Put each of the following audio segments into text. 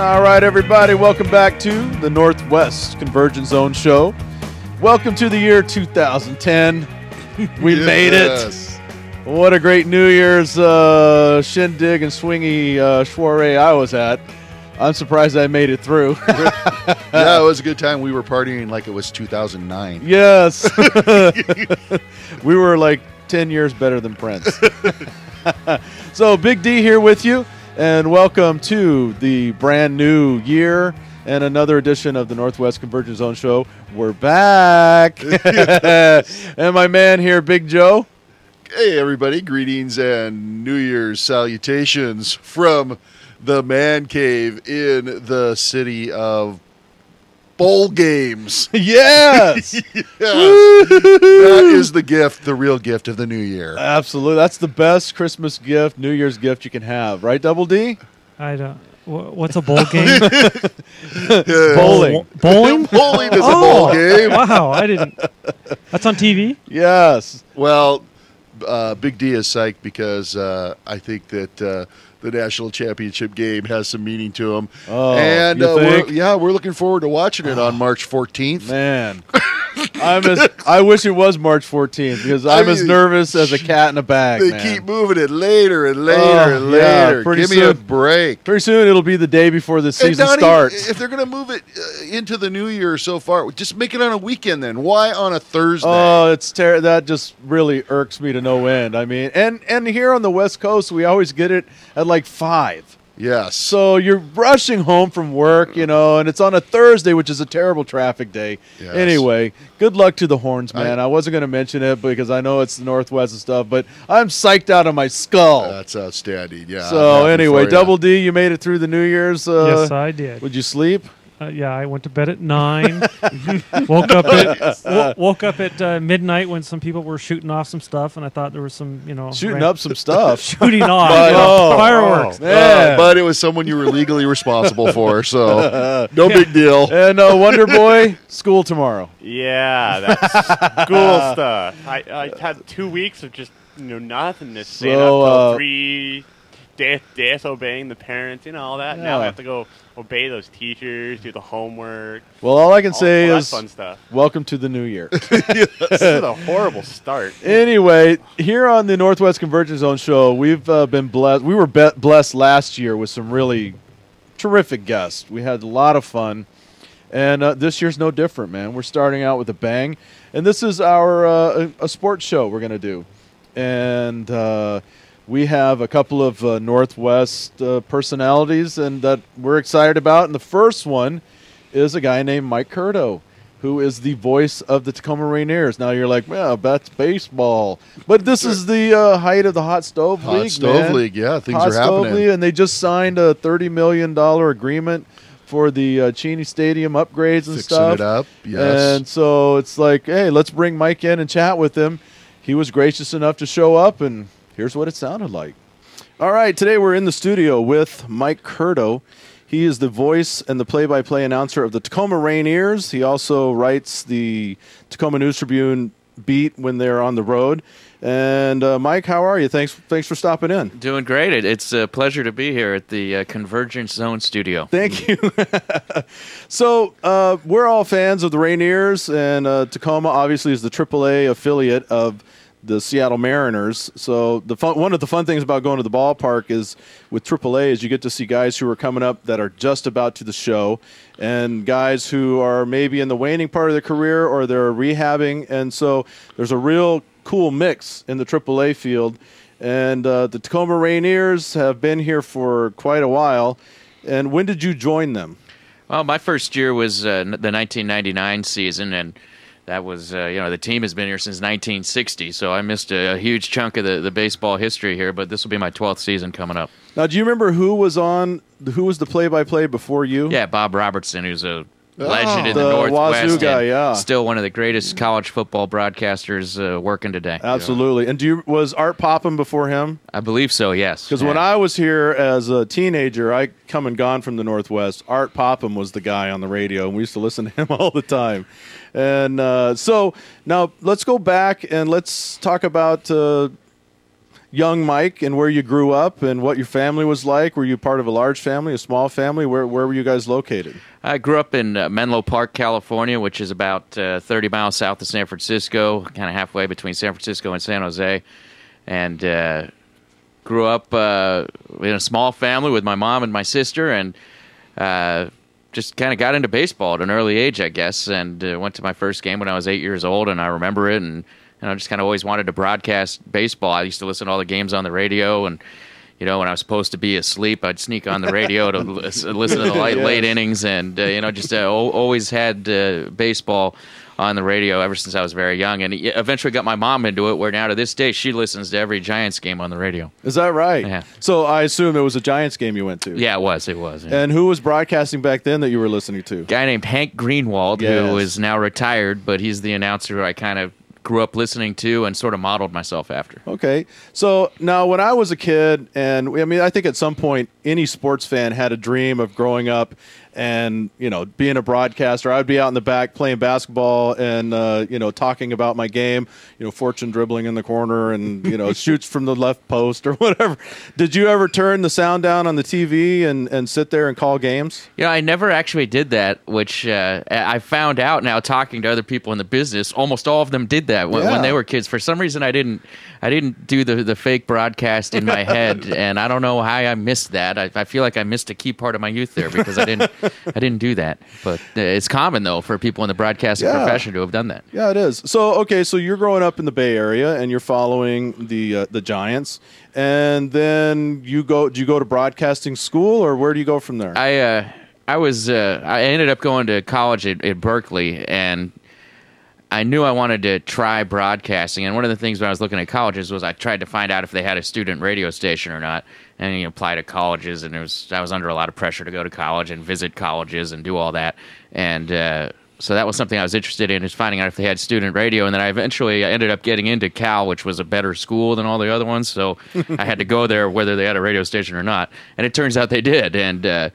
All right, everybody, welcome back to the Northwest Convergence Zone Show. Welcome to the year 2010. We made it. What a great New Year's uh, shindig and swingy uh, soiree I was at. I'm surprised I made it through. yeah, it was a good time. We were partying like it was 2009. yes. we were like 10 years better than Prince. so, Big D here with you, and welcome to the brand new year and another edition of the Northwest Convergence Zone Show. We're back. and my man here, Big Joe. Hey, everybody. Greetings and New Year's salutations from the man cave in the city of bowl games. Yes. Yes. that is the gift, the real gift of the new year. Absolutely. That's the best Christmas gift, New Year's gift you can have, right, Double D? I don't. wha- What's a bowl game? Bowling. Bowling? Bowling is a Oh, bowl game. Wow, I didn't. That's on TV. Yes. Well, uh, Big D is psyched because uh, I think that uh, the national championship game has some meaning to him. Oh, and uh, we're, yeah, we're looking forward to watching it on March 14th. Man. I'm as I wish it was March 14th because I'm I mean, as nervous as a cat in a bag. They man. keep moving it later and later oh, and later. Yeah, pretty Give soon, me a break. Pretty soon it'll be the day before the season Donnie, starts. If they're going to move it uh, into the new year so far, just make it on a weekend then. Why on a Thursday? Oh, it's ter- that just really irks me to no end. I mean, and and here on the West Coast, we always get it at like 5 Yes. So you're rushing home from work, you know, and it's on a Thursday, which is a terrible traffic day. Yes. Anyway, good luck to the horns, man. I, I wasn't going to mention it because I know it's the Northwest and stuff, but I'm psyched out of my skull. That's outstanding. Yeah. So anyway, Double D, you made it through the New Year's. Uh, yes, I did. Would you sleep? Uh, yeah, I went to bed at nine. woke up at wo- woke up at uh, midnight when some people were shooting off some stuff, and I thought there was some, you know, Shooting ran- up some stuff. shooting off But- yeah, oh, fireworks. Uh, Man. but it was someone you were legally responsible for, so no Yeah. big deal. and uh, Wonder Boy, school tomorrow. Yeah, that's school stuff. I, I had two weeks of just you know nothing to stay So, up till uh, three, dis- disobeying the parents, you know all that. Now Yeah. I have to go obey those teachers, do the homework, Well, all I can all, say all that is fun stuff. welcome to the new year. this is a horrible start. anyway, here on the Northwest Convergence Zone show, we've uh, been blessed. We were be- blessed last year with some really terrific guests. We had a lot of fun, and uh, this year's no different, man. We're starting out with a bang, and this is our uh, a, a sports show we're gonna do, and uh, we have a couple of uh, Northwest uh, personalities, and that we're excited about. And the first one is a guy named Mike Curto, who is the voice of the Tacoma Rainiers. Now you're like, well, that's baseball, but this is the uh, height of the hot stove Hot league, stove man. league, yeah, things hot are stove happening. league, and they just signed a thirty million dollar agreement for the uh, Cheney Stadium upgrades and Fixing stuff. it up, yes. And so it's like, hey, let's bring Mike in and chat with him. He was gracious enough to show up, and here's what it sounded like. All right, today we're in the studio with Mike Curto. He is the voice and the play-by-play announcer of the Tacoma Rainiers. He also writes the Tacoma News Tribune beat when they're on the road. And uh, Mike, how are you? Thanks, thanks for stopping in. Doing great. It, it's a pleasure to be here at the uh, Convergence Zone studio. Thank you. so uh, we're all fans of the Rainiers, and uh, Tacoma obviously is the AAA affiliate of the Seattle Mariners. So the fun, one of the fun things about going to the ballpark is with AAA is you get to see guys who are coming up that are just about to the show, and guys who are maybe in the waning part of their career or they're rehabbing, and so there's a real cool mix in the AAA field. And uh, the Tacoma Rainiers have been here for quite a while. And when did you join them? Well, my first year was uh, the 1999 season, and that was, uh, you know, the team has been here since 1960, so I missed a, a huge chunk of the, the baseball history here, but this will be my 12th season coming up. Now, do you remember who was on? Who was the play-by-play before you? Yeah, Bob Robertson, who's a legend in the, The Northwest. Wazoo guy, yeah. Still one of the greatest college football broadcasters uh, working today. absolutely. And do you was Art Popham before him? I believe so, yes. Because when I was here as a teenager, I come and gone from the Northwest. Art Popham was the guy on the radio, and we used to listen to him all the time. And uh, so now let's go back and let's talk about. Uh, young Mike and where you grew up and what your family was like. Were you part of a large family, a small family? Where where were you guys located? I grew up in uh, Menlo Park, California, which is about uh, 30 miles south of San Francisco, kind of halfway between San Francisco and San Jose. And uh, grew up uh, in a small family with my mom and my sister, and uh, just kind of got into baseball at an early age, I guess. And uh, went to my first game when I was eight years old, and I remember it. And you know, just kind of always wanted to broadcast baseball. I used to listen to all the games on the radio, and you know, when I was supposed to be asleep, I'd sneak on the radio to listen to the late, Yes. late innings, and uh, you know, just uh, al- always had uh, baseball on the radio ever since I was very young, and eventually got my mom into it. Where now to this day, she listens to every Giants game on the radio. Is that right? Yeah. So I assume it was a Giants game you went to. Yeah, it was. It was. yeah. And who was broadcasting back then that you were listening to? guy named Hank Greenwald, Yes. who is now retired, but he's the announcer who I kind of grew up listening to and sort of modeled myself after. Okay. So now, when I was a kid, and I mean, I think at some point any sports fan had a dream of growing up and, you know, being a broadcaster. I'd be out in the back playing basketball and, uh, you know, talking about my game, you know, fortune dribbling in the corner and, you know, shoots from the left post or whatever. Did you ever turn the sound down on the TV and, and sit there and call games? You know, I never actually did that, which uh, I found out now talking to other people in the business. Almost all of them did that when, Yeah. when they were kids. For some reason, I didn't. I didn't do the the fake broadcast in my head, and I don't know how I missed that. I, I feel like I missed a key part of my youth there because I didn't. I didn't do that. But uh, it's common though for people in the broadcasting Yeah. profession to have done that. Yeah, it is. So okay, so you're growing up in the Bay Area and you're following the uh, the Giants, and then you go. Do you go to broadcasting school, or where do you go from there? I uh, I was uh, I ended up going to college at, at Berkeley, and I knew I wanted to try broadcasting. And one of the things when I was looking at colleges was I tried to find out if they had a student radio station or not. And you apply to colleges, and it was I was under a lot of pressure to go to college and visit colleges and do all that. And uh, so that was something I was interested in is finding out if they had student radio. And then I eventually I ended up getting into Cal, which was a better school than all the other ones. So I had to go there whether they had a radio station or not. And it turns out they did. And uh,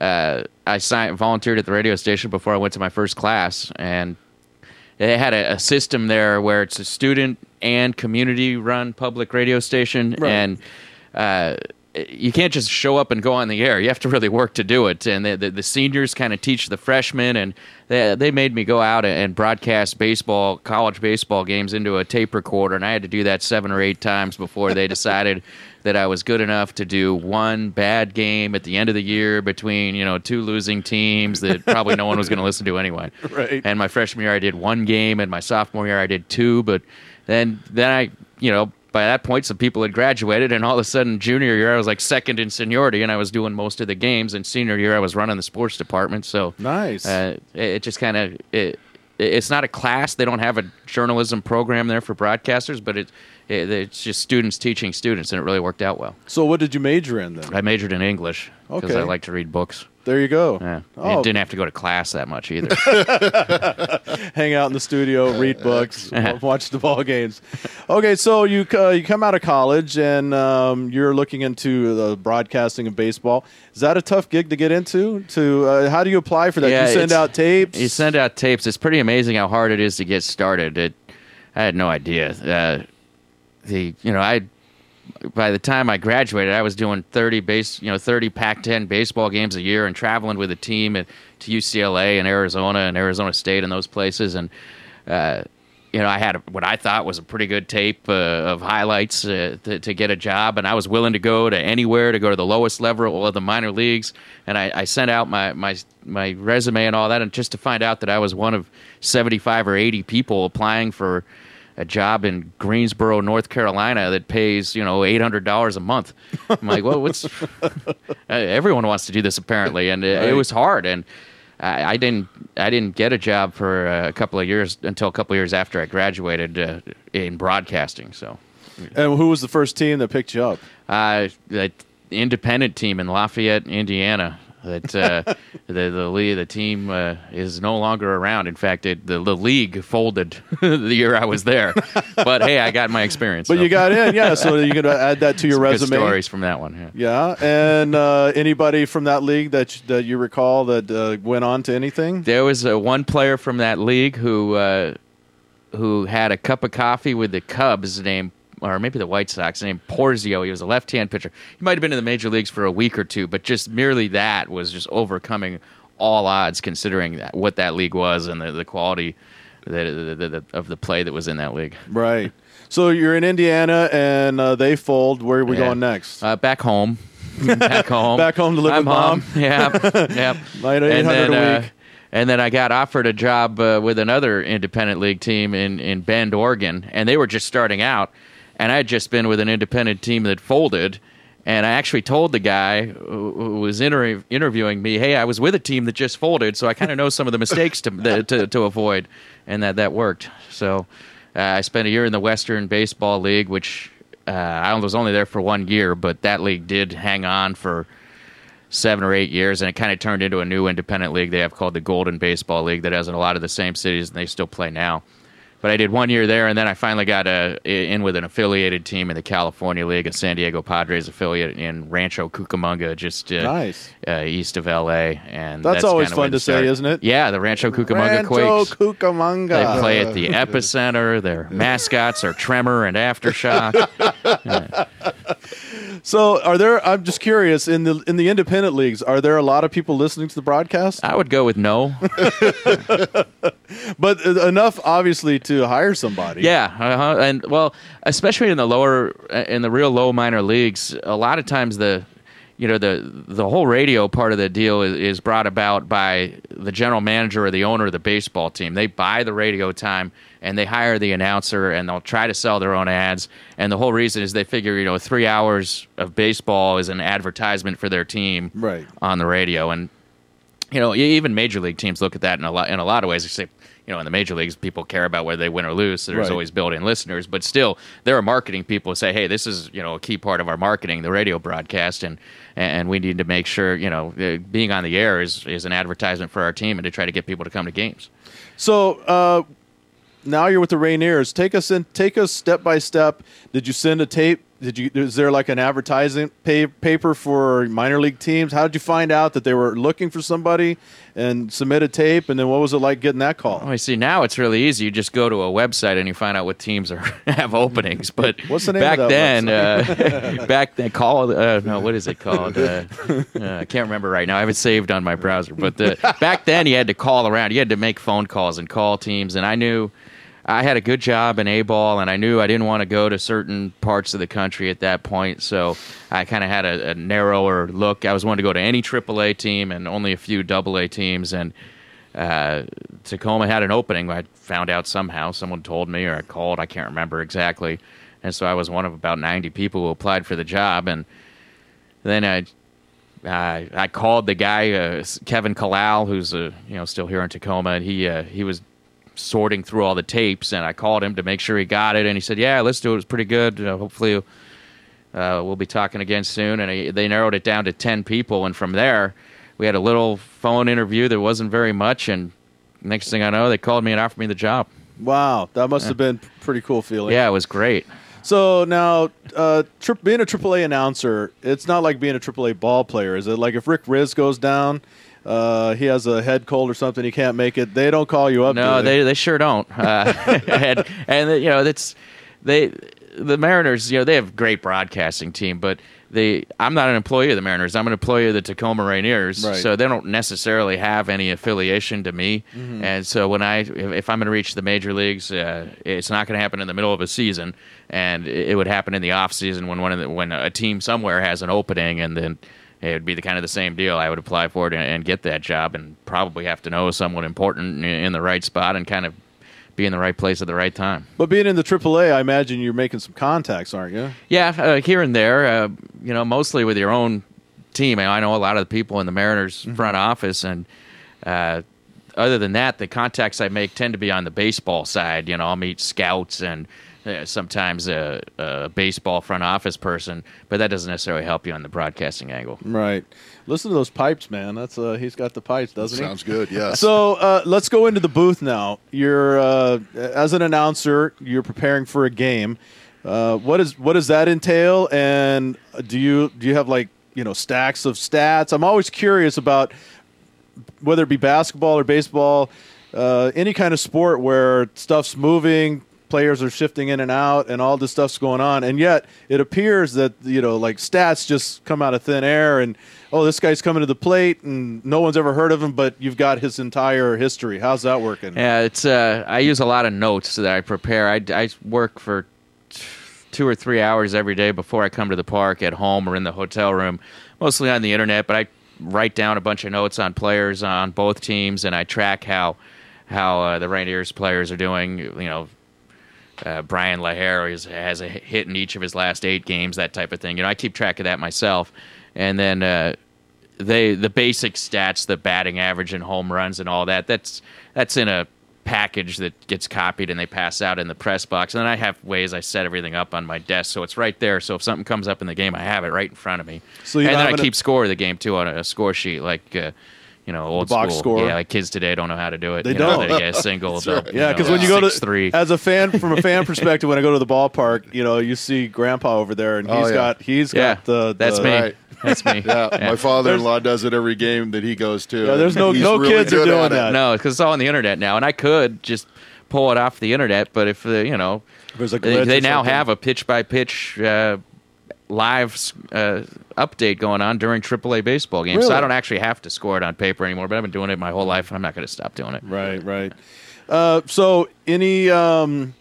uh, I signed, volunteered at the radio station before I went to my first class, and they had a, a system there where it's a student and community run public radio station, Right. and uh, you can't just show up and go on the air. You have to really work to do it. And the, the, the seniors kind of teach the freshmen, and they, they made me go out and broadcast baseball, college baseball games into a tape recorder, and I had to do that seven or eight times before they decided that I was good enough to do one bad game at the end of the year between you know two losing teams that probably no one was going to listen to anyway. Right. And my freshman year I did one game, and my sophomore year I did two. But then then I you know by that point some people had graduated, and all of a sudden junior year I was like second in seniority, and I was doing most of the games. And senior year I was running the sports department. So Nice. uh, it, it just kind of it. It's not a class. They don't have a journalism program there for broadcasters, but it, it it's just students teaching students, and it really worked out well. so what did you major in then? I majored in English because Okay. I like to read books. There you go. Yeah, Oh, didn't have to go to class that much either. hang out in the studio, read books, watch the ball games. Okay, so you uh, you come out of college and um, you're looking into the broadcasting of baseball. Is that a tough gig to get into? To uh, how do you apply for that? Yeah, you send it's- out tapes. you send out tapes. It's pretty amazing how hard it is to get started. It, I had no idea. Uh, the you know I by the time I graduated, I was doing thirty base you know thirty Pac-10 baseball games a year and traveling with a team at, to UCLA and Arizona and Arizona State and those places and. Uh, you know, I had what I thought was a pretty good tape uh, of highlights uh, to, to get a job, and I was willing to go to anywhere to go to the lowest level of the minor leagues. And I, I sent out my, my my resume and all that, and just to find out that I was one of seventy five or eighty people applying for a job in Greensboro, North Carolina, that pays you know eight hundred dollars a month. I'm like, well, what's everyone wants to do this apparently, and it, it was hard and. I, I didn't. I didn't get a job for a couple of years until a couple of years after I graduated uh, in broadcasting. So, and who was the first team that picked you up? uh, the independent team in Lafayette, Indiana. That uh, the the league, the team uh, is no longer around. In fact, it, the the league folded the year I was there. But hey, I got my experience. But so. you got in, yeah. So you can add that to your Some good resume. stories from that one. Yeah. Yeah, and uh, anybody from that league that that you recall that uh, went on to anything? There was uh, one player from that league who uh, who had a cup of coffee with the Cubs named or maybe the White Sox, named Porzio. He was a left-hand pitcher. He might have been in the major leagues for a week or two, but just merely that was just overcoming all odds, considering that, what that league was and the, the quality that, the, the, of the play that was in that league. Right. So you're in Indiana, and uh, they fold. Where are we Yeah. going next? Uh, back home. back home. Back home to live I'm with mom? home. Yeah. yeah. Like and 800 then, a uh, week. and then I got offered a job uh, with another independent league team in, in Bend, Oregon, and they were just starting out. And I had just been with an independent team that folded. And I actually told the guy who was inter- interviewing me, "Hey, I was with a team that just folded, so I kind of know some of the mistakes to, the, to to avoid," and that that worked. So uh, I spent a year in the Western Baseball League, which uh, I was only there for one year, but that league did hang on for seven or eight years, and it kind of turned into a new independent league they have called the Golden Baseball League that has in a lot of the same cities, and they still play now. But I did one year there, and then I finally got uh, in with an affiliated team in the California League, a San Diego Padres affiliate in Rancho Cucamonga, just uh, Nice. uh, east of LA. And That's always fun to it say, isn't it? Yeah, the Rancho Cucamonga Rancho Quakes. Cucamonga. They play at the epicenter. Their mascots are Tremor and Aftershock. So, are there? I'm just curious. In the in the independent leagues, are there a lot of people listening to the broadcast? I would go with no. But uh, enough, obviously, to hire somebody. Yeah, uh-huh. and well, especially in the lower, in the real low minor leagues, a lot of times the, you know, the the whole radio part of the deal is, is brought about by the general manager or the owner of the baseball team. They buy the radio time and they hire the announcer and they'll try to sell their own ads. And the whole reason is they figure, you know, three hours of baseball is an advertisement for their team Right. on the radio and you know, even major league teams look at that in a lot in a lot of ways. Except, you know, in the major leagues, people care about whether they win or lose. So there's Right. always built-in listeners, but still, there are marketing people who say, "Hey, this is you know a key part of our marketing, the radio broadcast, and and we need to make sure you know being on the air is is an advertisement for our team and to try to get people to come to games." So uh, now you're with the Rainiers. Take us in. Take us step by step. Did you send a tape? Did you? Is there like an advertising pay, paper for minor league teams? How did you find out that they were looking for somebody and submit a tape? And then what was it like getting that call? Oh, I see. Now it's really easy. You just go to a website and you find out what teams are have openings. But What's the name back then? Uh, back then, call. Uh, no, what is it called? Uh, uh, I can't remember right now. I have it saved on my browser. But uh, back then, you had to call around. You had to make phone calls and call teams. And I knew I had a good job in A ball, and I knew I didn't want to go to certain parts of the country at that point. So I kind of had a, a narrower look. I was wanting to go to any AAA team and only a few AA teams. And uh, Tacoma had an opening. I found out somehow. Someone told me, or I called. I can't remember exactly. And so I was one of about 90 people who applied for the job. And then I, I, I called the guy, uh, Kevin Kalal, who's uh, you know still here in Tacoma, and he uh, he was sorting through all the tapes, and I called him to make sure he got it, and he said, "Yeah, let's do it. It was pretty good. Uh, hopefully, uh, we'll be talking again soon." And he, they narrowed it down to ten people, and from there, we had a little phone interview. There wasn't very much, and next thing I know, they called me and offered me the job. Wow, that must have been pretty cool feeling. Yeah, it was great. So now, uh, tri- being a AAA announcer, it's not like being a AAA ball player, is it? Like if Rick Rizzs goes down, uh, he has a head cold or something, he can't make it. They don't call you up. No, do they they sure don't. Uh, and and you know that's they the Mariners. You know they have a great broadcasting team, but they I'm not an employee of the Mariners. I'm an employee of the Tacoma Rainiers. Right. So they don't necessarily have any affiliation to me. Mm-hmm. And so when I if, I'm going to reach the major leagues, uh, it's not going to happen in the middle of a season, and it, it would happen in the off season when one of the, when a team somewhere has an opening, and then. It would be the kind of the same deal. I would apply for it and, and get that job, and probably have to know someone important in, in the right spot and kind of be in the right place at the right time. But being in the AAA, I imagine you're making some contacts, aren't you? Yeah, uh, here and there, uh, you know, mostly with your own team. I know a lot of the people in the Mariners front office, and uh, other than that, the contacts I make tend to be on the baseball side. You know, I'll meet scouts and uh, sometimes a, a baseball front office person, but that doesn't necessarily help you on the broadcasting angle. Right. Listen to those pipes, man. That's uh, he's got the pipes, doesn't he? Sounds good. Yes. So uh, let's go into the booth now. You're uh, as an announcer, you're preparing for a game. Uh, what is what does that entail? And do you do you have like you know stacks of stats? I'm always curious about whether it be basketball or baseball, uh, any kind of sport where stuff's moving. Players are shifting in and out, and all this stuff's going on, and yet it appears that you know like stats just come out of thin air, and oh, this guy's coming to the plate, and no one's ever heard of him, but you've got his entire history. How's that working? Yeah, it's. Uh, I use a lot of notes that I prepare. I, I work for t- two or three hours every day before I come to the park at home or in the hotel room, mostly on the internet. But I write down a bunch of notes on players on both teams, and I track how how uh, the Rainiers players are doing. You know. Uh, Bryan LaHair is, has a hit in each of his last eight games, that type of thing. You know, I keep track of that myself, and then uh, they the basic stats, the batting average and home runs and all that. That's that's in a package that gets copied and they pass out in the press box. And then I have ways I set everything up on my desk, so it's right there. So if something comes up in the game, I have it right in front of me. So and then I keep score of the game too on a, score sheet, like. Uh, you know, old box school. score. Yeah, like kids today don't know how to do it. They you don't. They get a single. That's they'll, right. Yeah, know, because when you go to six, three. as a fan from a fan perspective, when I go to the ballpark, you know, you see Grandpa over there, and Oh, he's yeah. got he's yeah, got the, that's the- me. Right. That's me. Yeah, Yeah. my father-in-law does it every game that he goes to. Yeah, there's no He's no really kids are good doing at it. that. No, because it's all on the internet now, and I could just pull it off the internet. But if the you know, There's a they, glitch they now something. have a pitch by pitch uh, live uh, update going on during AAA baseball games, so I don't actually have to score it on paper anymore. But I've been doing it my whole life, and I'm not going to stop doing it. Right, right. Uh, so, any um,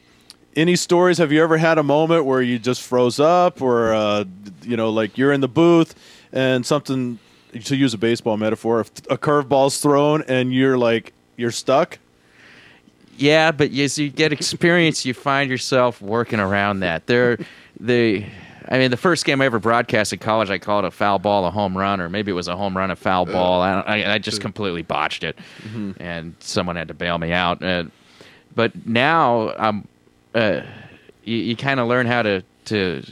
any stories? Have you ever had a moment where you just froze up, or uh, you know, like you're in the booth and something to use a baseball metaphor, if a curveball's thrown and you're like you're stuck? Yeah, but as you get experience, you find yourself working around that. There, the, I mean, the first game I ever broadcast in college, I called a foul ball a home run, or maybe it was a home run a foul ball. I, don't- I, I just completely botched it, and someone had to bail me out. Uh, but now I'm, uh, you, you kind of learn how to to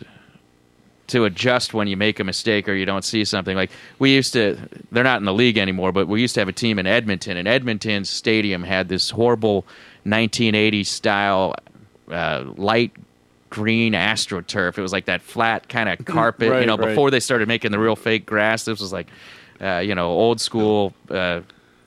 to adjust when you make a mistake or you don't see something. Like we used to, they're not in the league anymore, but we used to have a team in Edmonton, and Edmonton's stadium had this horrible 1980s style uh, light green astroturf. It was like that flat kind of carpet. Right, you know, right. before they started making the real fake grass, this was like, uh, you know, old school, uh,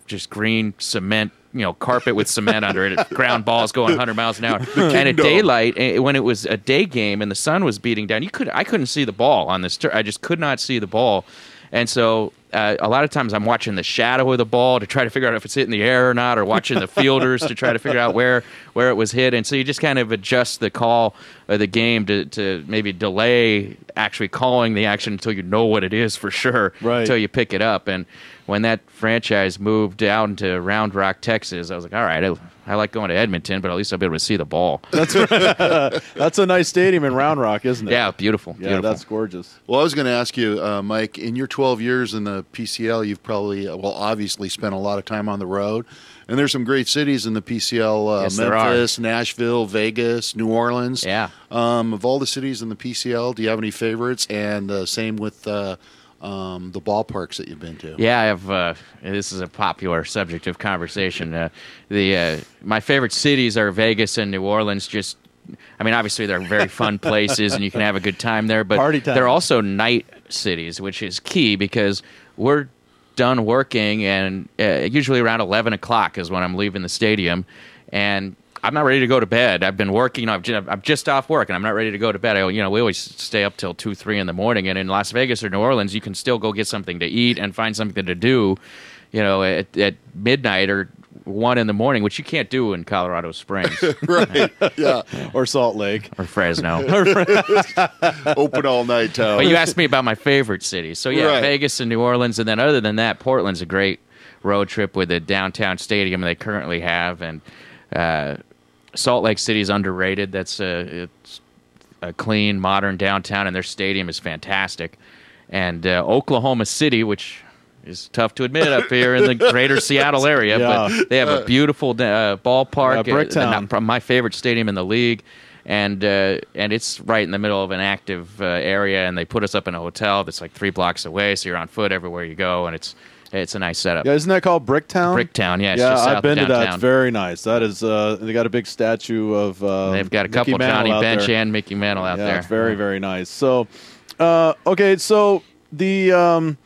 just green cement. You know, carpet with cement under it, ground balls going 100 miles an hour, and at daylight, eh, when it was a day game and the sun was beating down, you could I couldn't see the ball on this. Tur- I just could not see the ball, and so uh, a lot of times I'm watching the shadow of the ball to try to figure out if it's hitting the air or not, or watching the fielders to try to figure out where where it was hit, and so you just kind of adjust the call of the game to to maybe delay actually calling the action until you know what it is for sure, Right. until you pick it up. And when that franchise moved down to Round Rock, Texas, I was like, all right. I, I like going to Edmonton, but at least I'll be able to see the ball. That's that's a nice stadium in Round Rock, isn't it? Yeah, beautiful. yeah, beautiful. that's gorgeous. Well, I was going to ask you, uh, Mike, in your 12 years in the PCL, you've probably, uh, well, obviously spent a lot of time on the road. And there's some great cities in the PCL uh, Yes, there are. Memphis, Nashville, Vegas, New Orleans. Yeah. Um, of all the cities in the PCL, do you have any favorites? And uh, same with uh, um, the ballparks that you've been to. Yeah, I have. Uh, this is a popular subject of conversation. Uh, the uh, my favorite cities are Vegas and New Orleans. Just, I mean, obviously they're very fun places, and you can have a good time there. But Party time. they're also night cities, which is key because we're done working, and uh, usually around eleven o'clock is when I'm leaving the stadium, and I'm not ready to go to bed. I've been working. I've just, I'm just off work, and I'm not ready to go to bed. I, you know, we always stay up till two, three in the morning. And in Las Vegas or New Orleans, you can still go get something to eat and find something to do. You know, at, at midnight or one in the morning, which you can't do in Colorado Springs right. Yeah. Or Salt Lake. or Fresno. Open all night town. But you asked me about my favorite cities. So yeah, Right. Vegas and New Orleans, and then other than that, Portland's a great road trip with the downtown stadium they currently have, and uh, Salt Lake City is underrated. That's a it's a clean, modern downtown, and their stadium is fantastic. And uh, Oklahoma City, which is tough to admit up here in the greater Seattle area, Yeah. but they have a beautiful uh, ballpark. Bricktown. uh, my favorite stadium in the league, and uh, and it's right in the middle of an active uh, area. And they put us up in a hotel that's like three blocks away, so you're on foot everywhere you go, and it's it's a nice setup. Yeah, isn't that called Bricktown? Bricktown, yeah, it's yeah, I've been to that. It's very nice. That is, uh, they got a big statue of. Uh, They've got a Mickey couple Mantle Johnny Bench there. and Mickey Mantle out yeah, there. it's very very nice. So, uh, okay, so the um,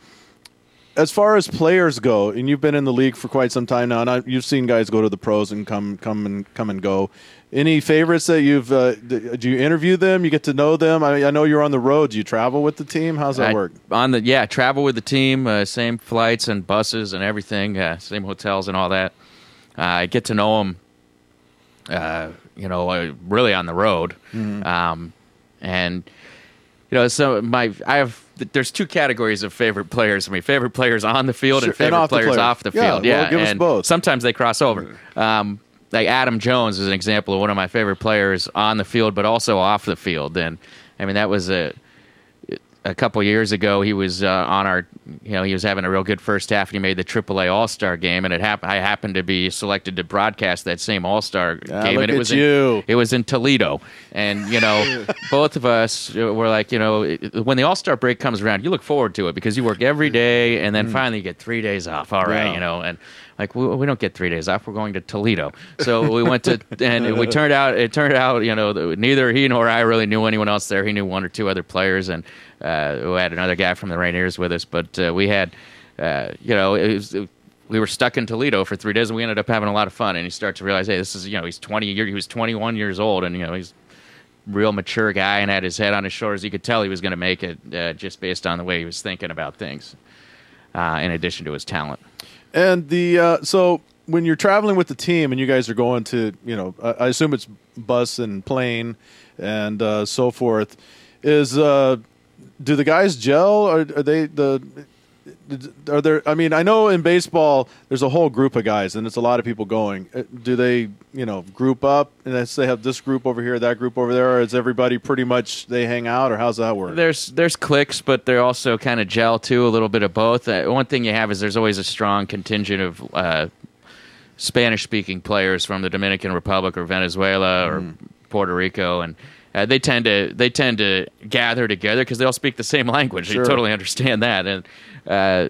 as far as players go, and you've been in the league for quite some time now, and I, you've seen guys go to the pros and come come and come and go. Any favorites that you've? Uh, do you interview them? You get to know them. I, I know you're on the road. Do you travel with the team? How's that I- work? On the yeah, travel with the team, uh, same flights and buses and everything, uh, same hotels and all that. Uh, I get to know them, uh, you know, uh, really on the road, Mm-hmm. um, and you know, so my I have there's two categories of favorite players. I mean, favorite players on the field Sure, and favorite and off the players players. off the Yeah, field. well, Yeah, give us and both. sometimes they cross over. Um, like Adam Jones is an example of one of my favorite players on the field, but also off the field. And I mean, that was a a couple years ago. He was uh, on our, you know, he was having a real good first half, and he made the AAA All Star game. And it happened. I happened to be selected to broadcast that same All Star Ah, game, and it was you. In, it was in Toledo. And you know, both of us were like, you know, it- when the All Star break comes around, you look forward to it because you work every day, and then finally you get three days off. All right, Mm. Yeah. you know, and like we, we don't get three days off. We're going to Toledo. So we went to, and we turned out. It turned out, you know, neither he nor I really knew anyone else there. He knew one or two other players, and uh, we had another guy from the Rainiers with us. But uh, we had, uh, you know, it was. we were stuck in Toledo for three days, and we ended up having a lot of fun. And you start to realize, hey, this is, you know, he's twenty year, he was twenty one years old, and you know, he's real mature guy and had his head on his shoulders. You could tell he was going to make it uh, just based on the way he was thinking about things. Uh, in addition to his talent. And the uh, so when you're traveling with the team and you guys are going to, you know, I assume it's bus and plane and uh, so forth. Is uh, do the guys gel? Or are they the? Are there? I mean, I know in baseball there's a whole group of guys and it's a lot of people going. Uh, Do they, you know, group up and they say have this group over here, that group over there, or is everybody pretty much they hang out, or how's that work? There's there's cliques, but they're also kind of gel too, a little bit of both. Uh, one thing you have is there's always a strong contingent of uh, Spanish speaking players from the Dominican Republic or Venezuela or Puerto Rico, and uh, they tend to they tend to gather together because they all speak the same language. Sure. You totally understand that, and uh,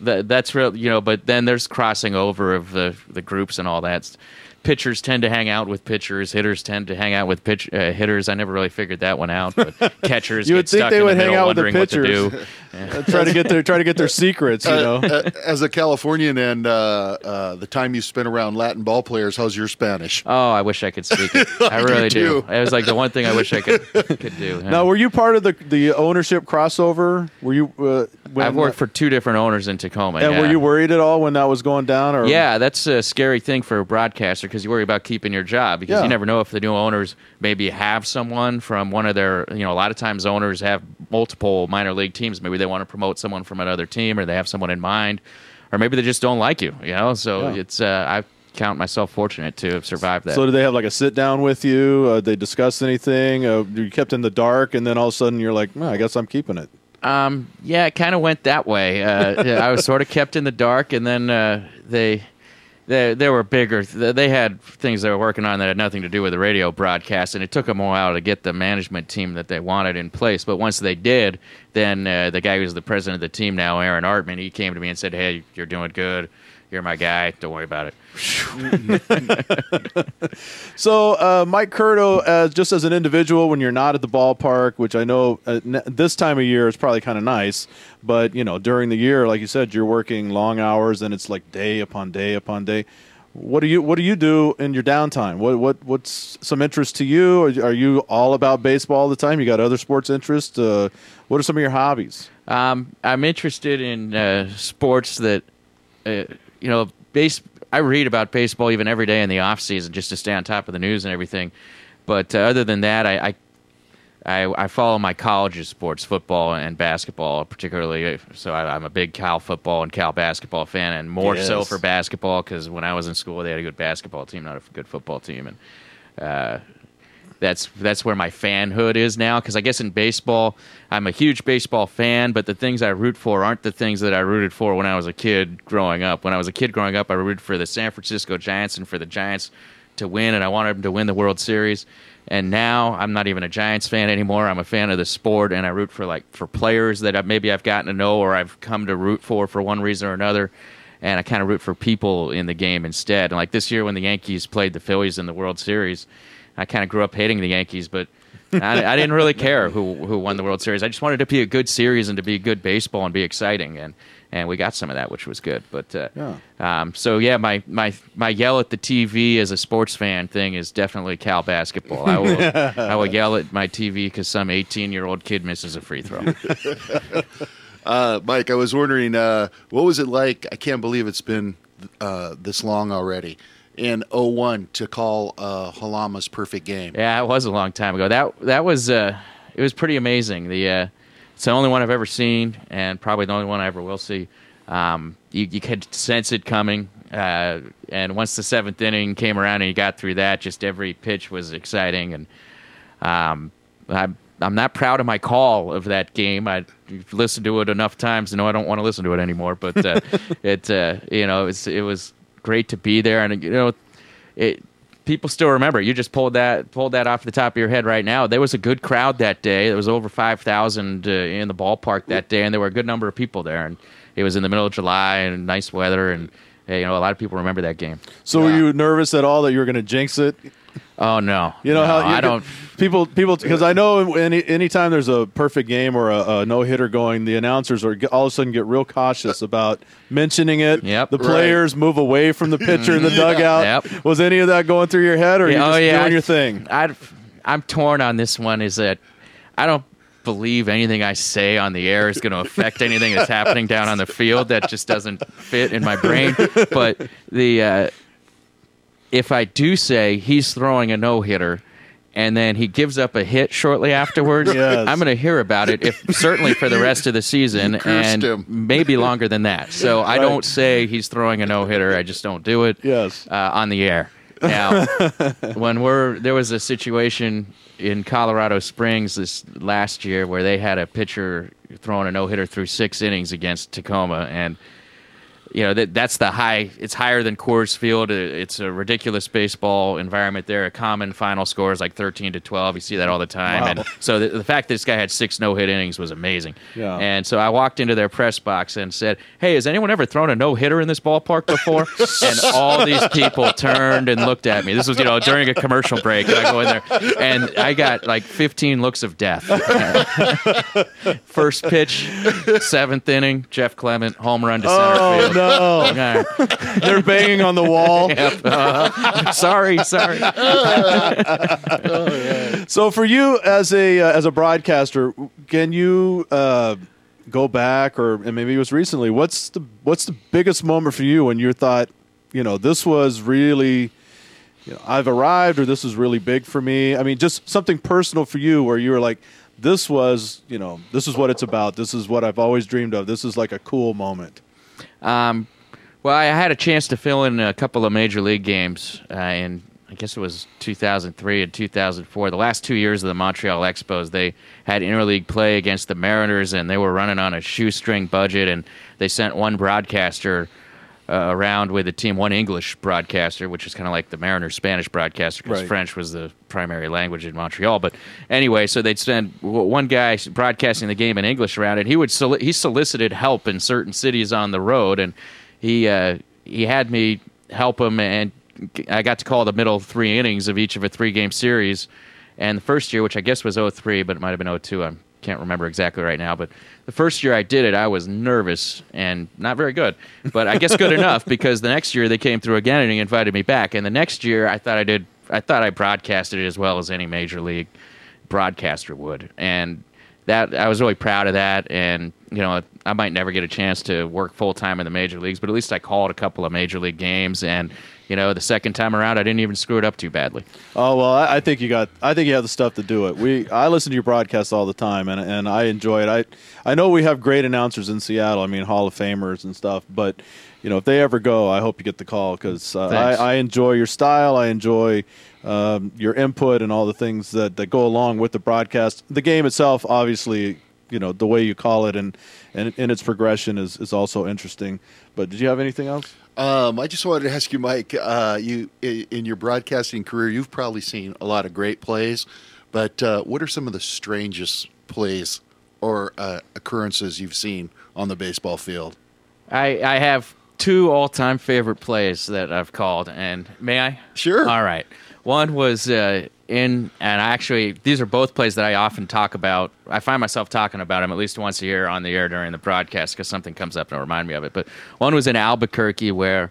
that that's real, you know. But then there's crossing over of the the groups and all that. Pitchers tend to hang out with pitchers. Hitters tend to hang out with pitch uh, hitters. I never really figured that one out. But catchers You get would think stuck they would the hang out with the wondering what to do. pitchers. Uh, try to get their try to get their secrets, you know. Uh, as a Californian and uh, uh, the time you spent around Latin ball players, how's your Spanish? Oh, I wish I could speak it. I really do. It was like the one thing I wish I could could do. Now, were you part of the the ownership crossover? Were you? Uh, when, I've worked for two different owners in Tacoma. And yeah. were you worried at all when that was going down? Or Yeah, that's a scary thing for a broadcaster because you worry about keeping your job because Yeah. you never know if the new owners maybe have someone from one of their, you know, a lot of times owners have multiple minor league teams. Maybe they want to promote someone from another team or they have someone in mind, or maybe they just don't like you, you know? So Yeah. it's, uh, I count myself fortunate to have survived that. So did they have like a sit down with you? Uh, they discuss anything? Uh, you kept in the dark, and then all of a sudden you're like, "Well, I guess I'm keeping it. Um, yeah, it kind of went that way. Uh, I was sort of kept in the dark, and then uh, they, they, they were bigger. They had things they were working on that had nothing to do with the radio broadcast, and it took them a while to get the management team that they wanted in place. But once they did, then uh, the guy who's the president of the team now, Aaron Artman, he came to me and said, "Hey, you're doing good. You're my guy. Don't worry about it." So, uh, Mike Curto, uh, just as an individual, when you're not at the ballpark, which I know uh, n- this time of year is probably kind of nice, but you know, during the year, like you said, you're working long hours, and it's like day upon day upon day. What do you What do you do in your downtime? What What What's some interest to you? Are, are you all about baseball all the time? You got other sports interests? Uh, what are some of your hobbies? Um, I'm interested in uh, sports that, uh, you know, base. I read about baseball even every day in the off season just to stay on top of the news and everything. But uh, other than that, I, I I, I follow my college's sports, football and basketball, particularly. So I, I'm a big Cal football and Cal basketball fan, and more so for basketball because when I was in school, they had a good basketball team, not a good football team, and uh, that's that's where my fanhood is now. Because I guess in baseball, I'm a huge baseball fan, but the things I root for aren't the things that I rooted for when I was a kid growing up. When I was a kid growing up, I rooted for the San Francisco Giants and for the Giants to win, and I wanted them to win the World Series. And now I'm not even a Giants fan anymore. I'm a fan of the sport, and I root for like for players that maybe I've gotten to know or I've come to root for for one reason or another. And I kind of root for people in the game instead. And like this year when the Yankees played the Phillies in the World Series, I kind of grew up hating the Yankees, but I, I didn't really care who who won the World Series. I just wanted it to be a good series and to be good baseball and be exciting, and and we got some of that, which was good. But uh, Yeah. um, so yeah, my my my yell at the TV as a sports fan thing is definitely Cal basketball. I will I will yell at my TV because some 18 year old kid misses a free throw. Uh, Mike, I was wondering, uh, what was it like? I can't believe it's been uh, this long already. In 01 to call uh, Halama's perfect game. Yeah, it was a long time ago. That that was uh, it was pretty amazing. The uh, it's the only one I've ever seen, and probably the only one I ever will see. Um, you you could sense it coming, uh, and once the seventh inning came around and you got through that, just every pitch was exciting. And um, I'm I'm not proud of my call of that game. I listened to it enough times to know I don't want to listen to it anymore. But uh, it uh, you know it's it was great to be there, and you know it people still remember. You just pulled that pulled that off the top of your head right now. There was a good crowd that day. There was over five thousand uh, in the ballpark that day, and there were a good number of people there. And it was in the middle of July and nice weather, and you know a lot of people remember that game. So were you nervous at all that you were going to jinx it? Oh no, You know No, how you I don't. People people because I know any anytime there's a perfect game or a, a no hitter going, the announcers are all of a sudden get real cautious about mentioning it. Yep. The Right. players move away from the pitcher in the dugout. Yep. Was any of that going through your head, or are you just oh, yeah, doing I- your thing? I, I'm torn on this one. Is that I don't believe anything I say on the air is going to affect anything that's happening down on the field. That just doesn't fit in my brain. But the uh, if I do say he's throwing a no hitter. And then he gives up a hit shortly afterwards. Yes. I'm going to hear about it, if certainly for the rest of the season, and him. maybe longer than that. So I don't say he's throwing a no hitter. I just don't do it Yes. uh, on the air. Now, when we're there was a situation in Colorado Springs this last year where they had a pitcher throwing a no hitter through six innings against Tacoma, and you know that that's the high. It's higher than Coors Field. It's a ridiculous baseball environment there. A common final score is like thirteen to twelve. You see that all the time, Wow. and so the, the fact that this guy had six no hit innings was amazing. Yeah. And so I walked into their press box and said, "Hey, has anyone ever thrown a no hitter in this ballpark before?" and all these people turned and looked at me. This was you know during a commercial break, and I go in there, and I got like fifteen looks of death. First pitch, seventh inning, Jeff Clement home run to center Oh field. No! They're banging on the wall. Yep. Uh, sorry, sorry. So for you as a uh, as a broadcaster, can you uh, go back or and maybe it was recently? What's the what's the biggest moment for you when you thought, you know, this was really, you know, I've arrived or this is really big for me? I mean, just something personal for you where you were like, this was, you know, this is what it's about. This is what I've always dreamed of. This is like a cool moment. Um, well, I had a chance to fill in a couple of major league games uh, in, I guess it was 2003 and 2004. The last two years of the Montreal Expos, they had interleague play against the Mariners, and they were running on a shoestring budget, and they sent one broadcaster. Uh, around with the team, one English broadcaster, which is kind of like the Mariners' Spanish broadcaster, because Right. French was the primary language in Montreal. But anyway, so they'd send one guy broadcasting the game in English around, and he would soli- he solicited help in certain cities on the road, and he uh, he had me help him, and I got to call the middle three innings of each of a three game series. And the first year, which I guess was 03, but it might have been 02, I can't remember exactly right now. But the first year I did it, I was nervous and not very good, but I guess good enough because the next year they came through again and he invited me back. And the next year I thought I did, I thought I broadcasted it as well as any major league broadcaster would. And that I was really proud of that. And you know, I might never get a chance to work full time in the major leagues, but at least I called a couple of major league games. And you know, the second time around, I didn't even screw it up too badly. Oh well, I, I think you got. I think you have the stuff to do it. We I listen to your broadcasts all the time, and and I enjoy it. I I know we have great announcers in Seattle. I mean, Hall of Famers and stuff. But you know, if they ever go, I hope you get the call because uh, I, I, enjoy your style. I enjoy um, your input and all the things that that go along with the broadcast. The game itself, obviously, you know, the way you call it and and, and its progression is is also interesting. But did you have anything else? Um, I just wanted to ask you, Mike. Uh, you in your broadcasting career, you've probably seen a lot of great plays, but uh, what are some of the strangest plays or uh, occurrences you've seen on the baseball field? I, I have two all time favorite plays that I've called, and may I? Sure. All right. One was uh, in, and I actually, these are both plays that I often talk about. I find myself talking about them at least once a year on the air during the broadcast because something comes up and it'll remind me of it. But one was in Albuquerque where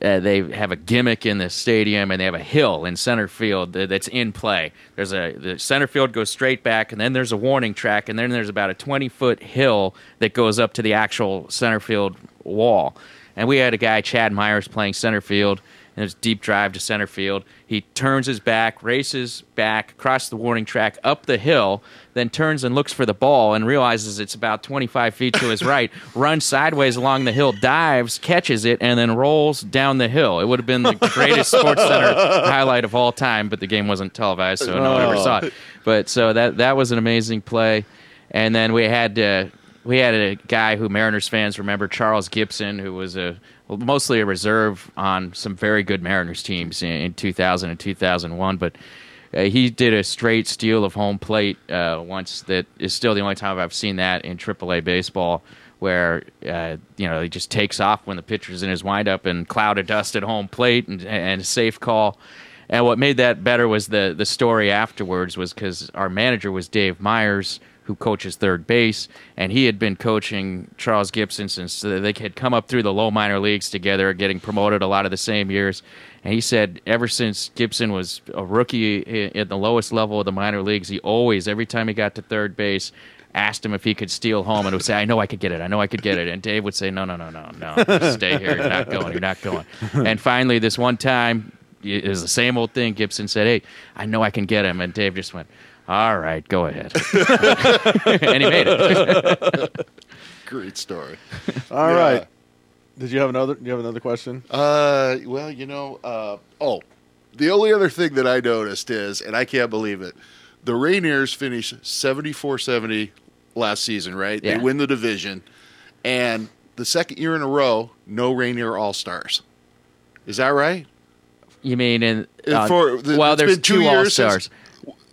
uh, they have a gimmick in the stadium and they have a hill in center field that's in play. There's a the center field goes straight back and then there's a warning track and then there's about a 20 foot hill that goes up to the actual center field wall. And we had a guy Chad Myers playing center field. And a deep drive to center field. He turns his back, races back, across the warning track, up the hill, then turns and looks for the ball and realizes it's about 25 feet to his right, runs sideways along the hill, dives, catches it, and then rolls down the hill. It would have been the greatest Sports Center highlight of all time, but the game wasn't televised, so no one ever saw it. But so that that was an amazing play. And then we had uh, we had a guy who Mariners fans remember, Charles Gipson, who was a mostly a reserve on some very good Mariners teams in, in 2000 and 2001, but. Uh, he did a straight steal of home plate uh, once. That is still the only time I've seen that in AAA baseball, where uh, you know he just takes off when the pitcher's in his windup and cloud of dust at home plate and, and a safe call. And what made that better was the the story afterwards was because our manager was Dave Myers, who coaches third base, and he had been coaching Charles Gipson since they had come up through the low minor leagues together, getting promoted a lot of the same years. And he said ever since Gipson was a rookie at the lowest level of the minor leagues, he always, every time he got to third base, asked him if he could steal home and would say, I know I could get it. I know I could get it. And Dave would say, No, no, no, no, no. Stay here. You're not going. You're not going. And finally, this one time, it was the same old thing. Gipson said, Hey, I know I can get him. And Dave just went, All right, go ahead. and he made it. Great story. All Yeah. right. Did you have another? Do you have another question? Uh, well, you know, uh, oh, the only other thing that I noticed is, and I can't believe it, the Rainiers finished 74-70 last season, right? Yeah. They win the division, and the second year in a row, no Rainier All Stars. Is that right? You mean in Uh, for the- well? it's There's been two two All years since- Stars.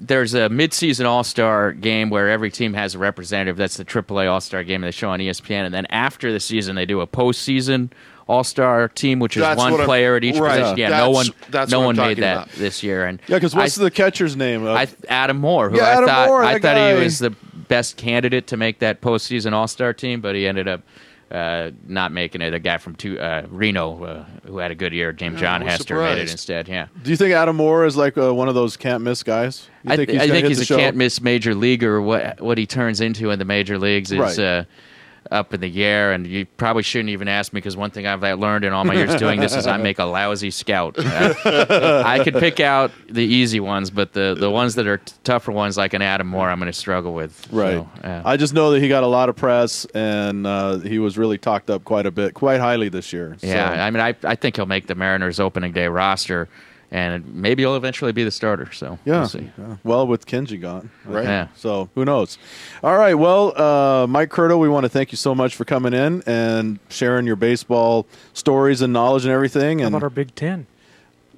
There's a midseason All Star game where every team has a representative. That's the AAA All Star game they show on ESPN, and then after the season they do a postseason All Star team, which is That's one player at each right. position. Yeah, no one, that's no one made that about. this year. And Yeah, because what's I, the catcher's name? Uh, I, Adam Moore, who Yeah, I Adam thought Moore, I thought guy. he was the best candidate to make that postseason All Star team, but he ended up uh, not making it. A guy from two, uh, Reno uh, who had a good year, James Yeah, John I was Hester, made it instead. Yeah. do you think Adam Moore is like uh, one of those can't miss guys? You I, th- I think he's a show? can't miss major leaguer. What what he turns into in the major leagues is Right. Up in the air, and you probably shouldn't even ask me because one thing I've learned in all my years doing this is I make a lousy scout. I could pick out the easy ones, but the, the ones that are t- tougher ones, like an Adam Moore, I'm going to struggle with. Right. So, yeah. I just know that he got a lot of press and uh, he was really talked up quite a bit, quite highly this year. So- Yeah, I mean, I, I think he'll make the Mariners opening day roster, and maybe he'll eventually be the starter. So Yeah. we'll see. yeah. Well, with Kenji gone. Right. Yeah. So who knows? All right. Well, uh, Mike Curto, we want to thank you so much for coming in and sharing your baseball stories and knowledge and everything. How And about our Big Ten?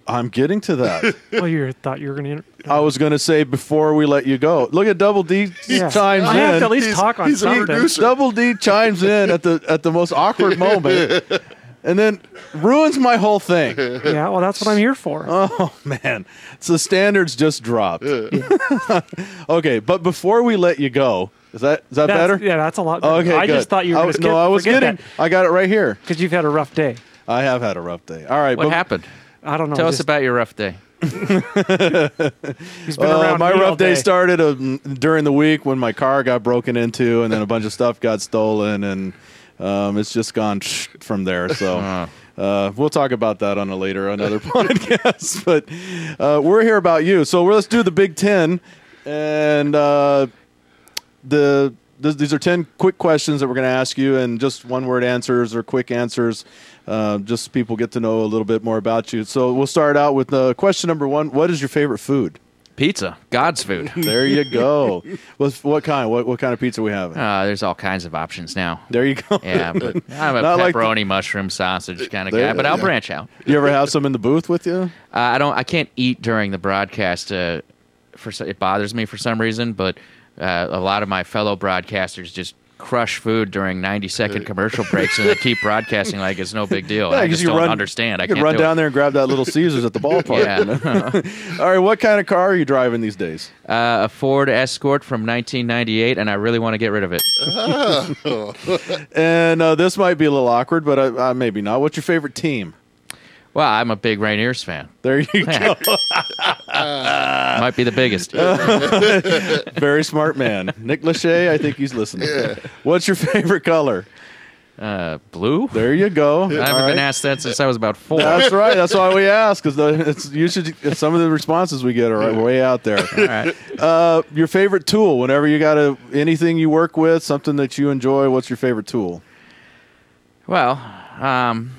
I'm getting to that. well, you thought you were going to. I was going to say before we let you go, look at Double D Yeah. chimes I have to at least He's- talk on he's something. producer. Double D chimes in at the at the most awkward moment, and then ruins my whole thing. Yeah, well, that's what I'm here for. Oh man, so the standards just dropped. okay, but before we let you go, is that is that That's- better? Yeah, that's a lot. Better. Okay, I good. just thought you were I going was- to skip. No, I was forget kidding. I got it right here. because you've had a rough day. I have had a rough day. All right, What but, happened? I don't know. Tell us just- about your rough day. He's been Uh, around my me all rough day day. started uh, during the week when my car got broken into, and then a bunch of stuff got stolen, and um, it's just gone from there. So. Oh. Uh, we'll talk about that on a later another podcast. But uh, we're here about you, so let's do the Big Ten, and uh, the th- these are ten quick questions that we're going to ask you, and just one word answers or quick answers, uh, just so people get to know a little bit more about you. So we'll start out with uh, question number one: What is your favorite food? Pizza, God's food. There you go. what, what kind? What, what kind of pizza we have? Uh, there's all kinds of options now. there you go. Yeah, but I'm a Not like the- pepperoni mushroom sausage kind of There- guy, but I'll yeah. branch out. you ever have some in the booth with you? Uh, I don't. I can't eat during the broadcast. Uh, for it bothers me for some reason, but uh, a lot of my fellow broadcasters just crush food during 90 second commercial breaks and then keep broadcasting like it's no big deal. Yeah, I 'cause just you don't run- understand. I You could can't run do down it. there and grab that little Caesars at the ballpark. Yeah. All right, what kind of car are you driving these days? uh, a Ford Escort from 1998, and I really want to get rid of it. And uh, this might be a little awkward, but uh, uh, maybe not. What's your favorite team? Well, I'm a big Rainiers fan. There you go. Might be the biggest. Very smart man. Nick Lachey, I think he's listening. What's your favorite color? Uh, blue? There you go. I haven't All been asked that since I was about four. That's right. That's why we ask because it's usually some of the responses we get are way out there. All right. Uh, your favorite tool? Whenever you got a anything you work with, something that you enjoy. What's your favorite tool? Well, um,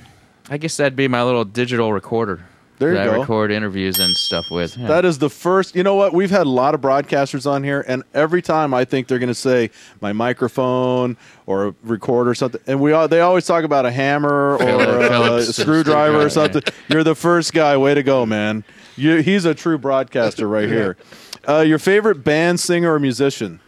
I guess that'd be my little digital recorder. There you that go. I record interviews and stuff with. Yeah. That is the first. You know what? We've had a lot of broadcasters on here, and every time I think they're going to say my microphone or a recorder or something, and we all, they always talk about a hammer or a, Phillips screwdriver or something. You're the first guy. Way to go, man! You, he's a true broadcaster right here. Uh, your favorite band, singer, or musician?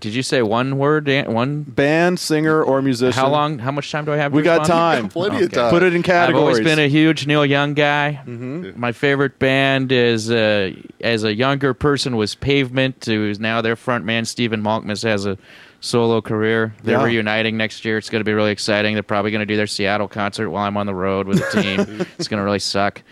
Did you say one word? One? Band, singer, or musician? How long? How much time do I have? to We got respond? time. Plenty of time. Put it in categories. I've categories. always been a huge Neil Young guy. Mm-hmm. My favorite band is, uh, as a younger person, was Pavement, who's now their frontman Stephen Malkmus, has a solo career. They're Yeah. reuniting next year. It's going to be really exciting. They're probably going to do their Seattle concert while I'm on the road with the team. it's going to really suck.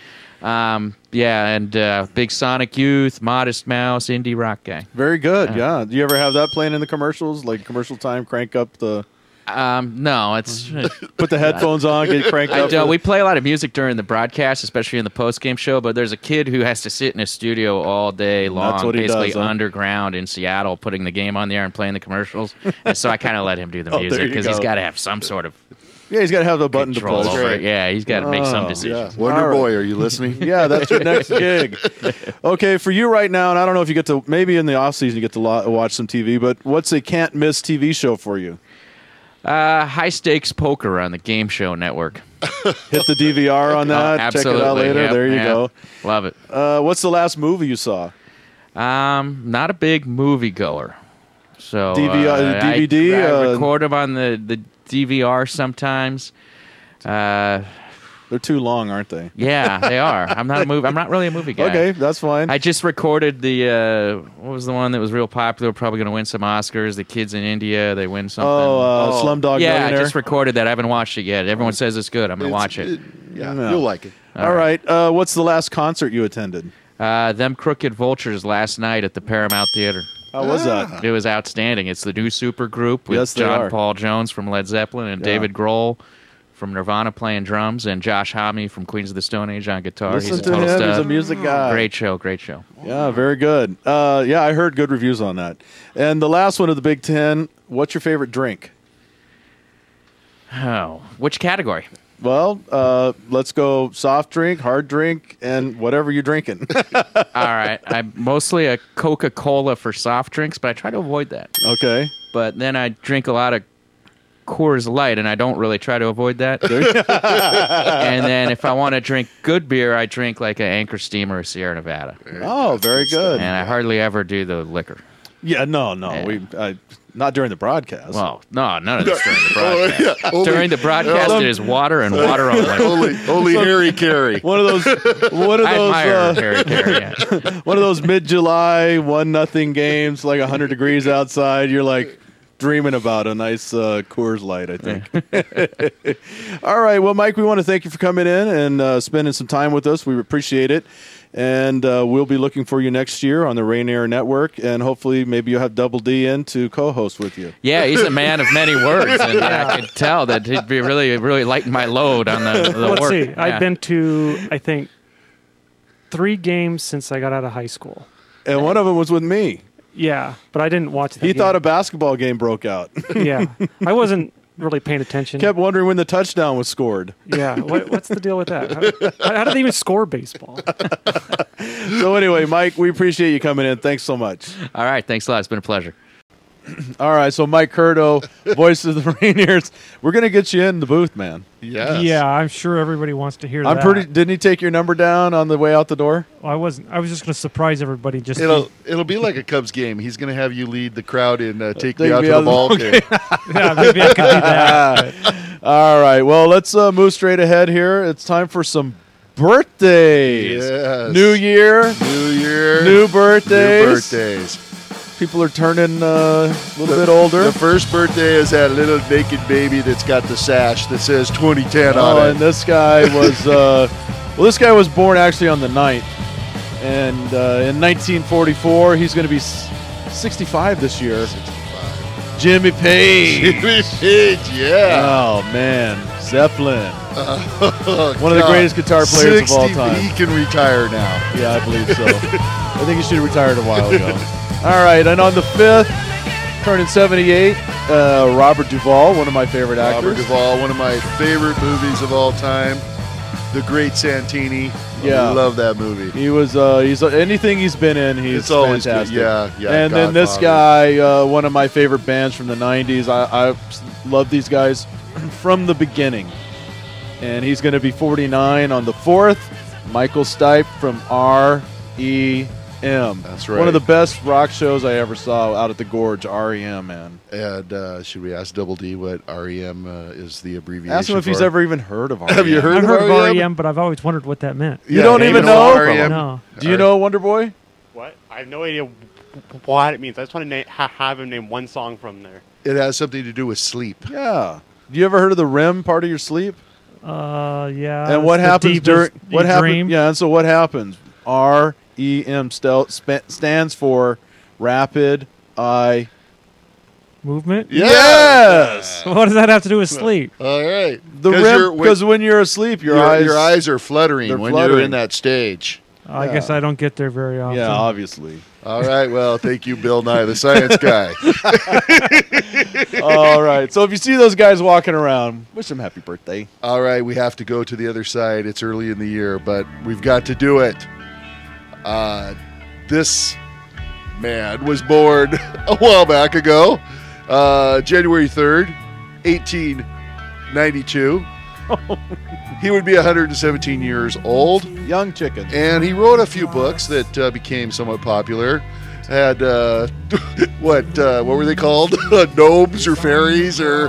Um, yeah, and uh, Big Sonic Youth, Modest Mouse, indie rock guy. Very good. Yeah. Do you ever have that playing in the commercials? Like commercial time, crank up the, Um, no, it's. put the headphones on, get cranked I up. don't. We play a lot of music during the broadcast, especially in the post game show. But there's a kid who has to sit in a studio all day long, That's what he basically does, huh? underground in Seattle, putting the game on the air and playing the commercials. and so I kind of let him do the Oh, music you because he's got to have some sort of Yeah, he's got to have the button to control push. over it. Yeah, he's got to make some Oh, decisions. Wonder All right. Boy, are you listening? Yeah, that's your next gig. Okay, for you right now, and I don't know if you get to maybe in the off season you get to lo- watch some TV, but what's a can't miss TV show for you? Uh, high stakes poker on the Game Show Network. Hit the DVR on Oh, that. absolutely. Check it out later. Yep, there you yeah. go. Love it. Uh, what's the last movie you saw? Um, not a big movie goer. So DVR uh, I- DVD, I, uh, record them on the the DVR sometimes. Uh, They're too long, aren't they? yeah, they are. I'm not a movie. I'm not really a movie guy. Okay, that's fine. I just recorded the uh, what was the one that was real popular? Probably going to win some Oscars. The kids in India, they win something. oh, uh, Slumdog yeah, I just recorded that. I haven't watched it yet. Everyone says it's good. I'm going to watch it. yeah, No. you'll like it. All right. Uh, what's the last concert you attended? Uh, them crooked vultures last night at the Paramount Theater. How was that? It was outstanding. It's the new super group with Yes, they John are. Paul Jones from Led Zeppelin and Yeah. David Grohl from Nirvana playing drums and Josh Homme from Queens of the Stone Age on guitar. Listen He's a to total him. stud. He's a music guy. Great show, great show. Yeah, very good. Uh, yeah, I heard good reviews on that. And the last one of the Big Ten. What's your favorite drink? Oh, which category? Well, uh, let's go soft drink, hard drink, and whatever you're drinking. All right, I'm mostly a Coca Cola for soft drinks, but I try to avoid that. okay. But then I drink a lot of Coors Light, and I don't really try to avoid that. and then if I want to drink good beer, I drink like an Anchor Steam or a Sierra Nevada, Oh, very good. and I hardly ever do the liquor. Yeah, no, no, Yeah. we I, not during the broadcast. Well, no, none of this during the Oh, broadcast. yeah, only- During the broadcast, it is water and water only. only only Harry Caray. one of those, one of I those, admire uh, Harry Caray. Yeah. one of those mid-July one nothing games, like hundred degrees outside. You're like dreaming about a nice uh, Coors Light. I think. All right, well, Mike, we want to thank you for coming in and uh, spending some time with us. We appreciate it. And uh, we'll be looking for you next year on the Rainier Network, and hopefully, maybe you'll have Double D in to co-host with you. Yeah, he's a man of many words, and I could tell that he'd be really, really lighten my load on the, the Let's work. see. Yeah. I've been to I think three games since I got out of high school. And one of them was with me. Yeah, but I didn't watch. That He game. thought a basketball game broke out. yeah, I wasn't really paying attention. Kept wondering when the touchdown was scored. yeah, what, what's the deal with that? How, how do they even score baseball? So anyway, Mike, we appreciate you coming in. Thanks so much. All right, thanks a lot. It's been a pleasure. All right, so Mike Curto, voice of the Rainiers. We're gonna get you in the booth, man. Yes. Yeah, I'm sure everybody wants to hear I'm that. pretty. Didn't he take your number down on the way out the door? Well, I wasn't. I was just going to surprise everybody. Just It'll it'll be like a Cubs game. He's going to have you lead the crowd in uh, take, me Take out me to out the ball of game. yeah, maybe I could do that. All right. Well, let's uh, move straight ahead here. It's time for some birthdays. Yes. New year, New year. new birthdays. New birthdays. People are turning uh, a little bit older. The first birthday is that little naked baby that's got the sash that says 2010 Oh, on it. and this guy was uh, well. This guy was born actually on the 9th. and uh, in 1944 he's going to be 65 this year. Jimmy Page. Jimmy Page, yeah. Oh man, Zeppelin. Oh, One of the greatest guitar players of all time. He can retire now. Yeah, I believe so. I think he should have retired a while ago. All right, and on the fifth, turning 78, uh, Robert Duvall, one of my favorite actors. Robert Duvall, one of my favorite movies of all time. The Great Santini. Yeah. I love that movie. He was uh, he's anything he's been in, he's It's always good. fantastic. Yeah, yeah, And then this guy, uh, one of my favorite bands from the '90s. I, I love these guys from the beginning. And he's going to be 49 on the fourth. Michael Stipe from R E M. That's right. One of the best rock shows I ever saw out at the Gorge. REM, man. And uh, should we ask Double D what REM uh, is the abbreviation? Ask him if he's ever even heard of REM. Have you heard I've of heard of REM? REM, but I've always wondered what that meant. You don't even know know? REM? No. Do you know Wonder Boy? What? I have no idea what it means. I just want to na- ha- have him name one song from there. It has something to do with sleep. Yeah. Do you ever heard of the REM part of your sleep? Uh, yeah. and what happens during what happens? Yeah, and so what happens? R E M stel- spa- stands for rapid eye. Movement. Yes! What does that have to do with sleep? All right. The 'Cause REM you're- when- because when you're asleep, your, your, eyes your eyes are fluttering they're when you're fluttering. in that stage. I guess I don't get there very often. Yeah, obviously. All right. Well, thank you, Bill Nye, the science guy. All right. So if you see those guys walking around, wish them happy birthday. All right, we have to go to the other side. It's early in the year, but we've got to do it. Uh, this man was born a while back ago, uh, January 3rd, 1892. he would be 117 years old, Young chicken. and he wrote a few books that uh, became somewhat popular. Had uh, what uh, what were they called? Gnomes or fairies or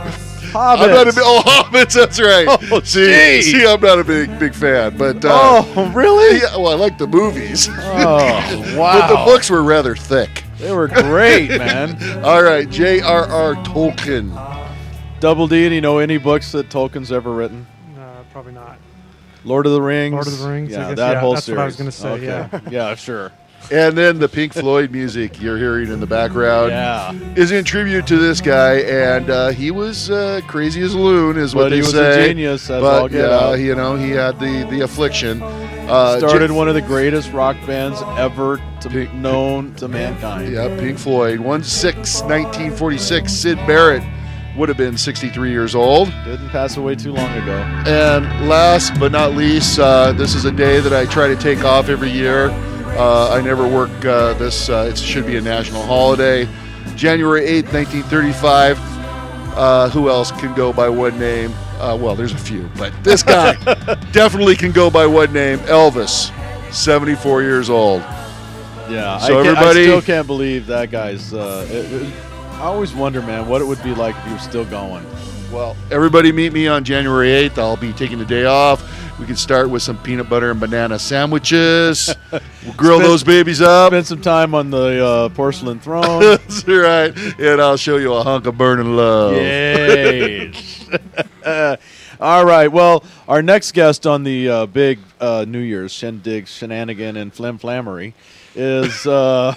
I'm not a Hobbits. big, oh hobbits. That's right. Oh, see, gee. see, I'm not a big big fan, but uh, oh, really? yeah, well, I like the movies, Oh, wow. but the books were rather thick. They were great, man. All right, J.R.R. Tolkien. Double D, do you know any books that Tolkien's ever written? Uh, probably not. Lord of the Rings. Lord of the Rings, I Yeah, guess, that yeah, whole that's series. what I was gonna say, Okay. yeah. yeah, sure. And then the Pink Floyd music you're hearing in the background Yeah. is in tribute to this guy, and uh, he was uh, crazy as a loon, is what But they he was say. a genius, but yeah, out. you know, he had the the affliction. Uh, Started J- one of the greatest rock bands ever to be Pink- known to mankind. Yeah, Pink Floyd. 1 6, 1946. Syd Barrett would have been 63 years old. Didn't pass away too long ago. And last but not least, uh, this is a day that I try to take off every year. Uh, I never work uh, this, uh, it should be a national holiday. January 8th, 1935. Uh, who else can go by one name? Uh, well, there's a few, but this guy definitely can go by one name Elvis, 74 years old. Yeah, So I, everybody- I still can't believe that guy's. Uh, it- it- I always wonder, man, what it would be like if he was still going. Well, everybody meet me on January 8th. I'll be taking the day off. We can start with some peanut butter and banana sandwiches. We'll grill Spend- those babies up. Spend some time on the uh, porcelain throne. That's right. And I'll show you a hunk of burning love. Yay! All right. Well, our next guest on the uh, big uh, New Year's shindig, shenanigan, and flim flammery is uh,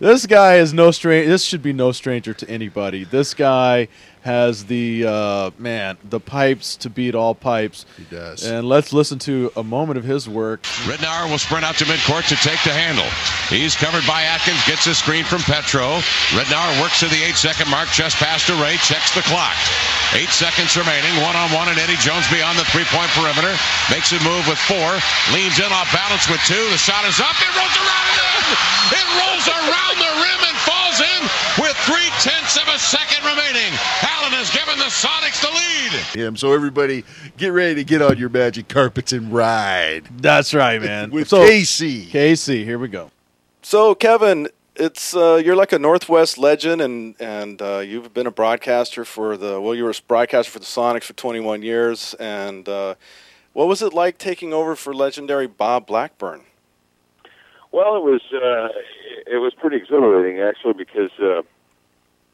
this guy is no stranger. This should be no stranger to anybody. This guy has the uh, man the pipes to beat all pipes. He does. And let's listen to a moment of his work. Ridnour will sprint out to midcourt to take the handle. He's covered by Atkins, gets a screen from Petro. Ridnour works to the eight second mark, just past Ray, checks the clock. Eight seconds remaining, one on one, and Eddie Jones beyond the three point perimeter. Makes a move with four, leans in off balance with two. The shot is up, it rolls around and in! It rolls around the rim and falls in with three tenths of a second remaining. Allen has given the Sonics the lead. Him. So everybody, get ready to get on your magic carpets and ride That's right, man. with so, KC. Casey, here we go. So, Kevin, it's uh, you're like a Northwest legend, and and uh, you've been a broadcaster for the well, you were a broadcaster for the Sonics for 21 years. And uh, what was it like taking over for legendary Bob Blackburn? Well, it was uh, it was pretty exhilarating actually because uh,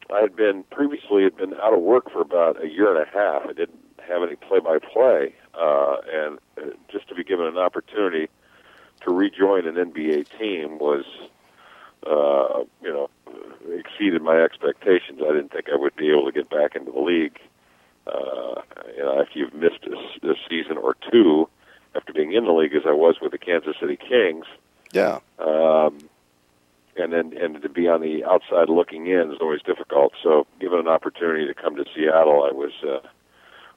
I had been previously had been out of work for about a year and a half. I didn't have any play-by-play, uh, and uh, just to be given an opportunity to rejoin an NBA team was, uh, you know, exceeded my expectations. I didn't think I would be able to get back into the league. Uh, you know, after you've missed a, a season or two after being in the league, as I was with the Kansas City Kings Yeah. um, and then and to be on the outside looking in is always difficult. So, given an opportunity to come to Seattle, I was uh,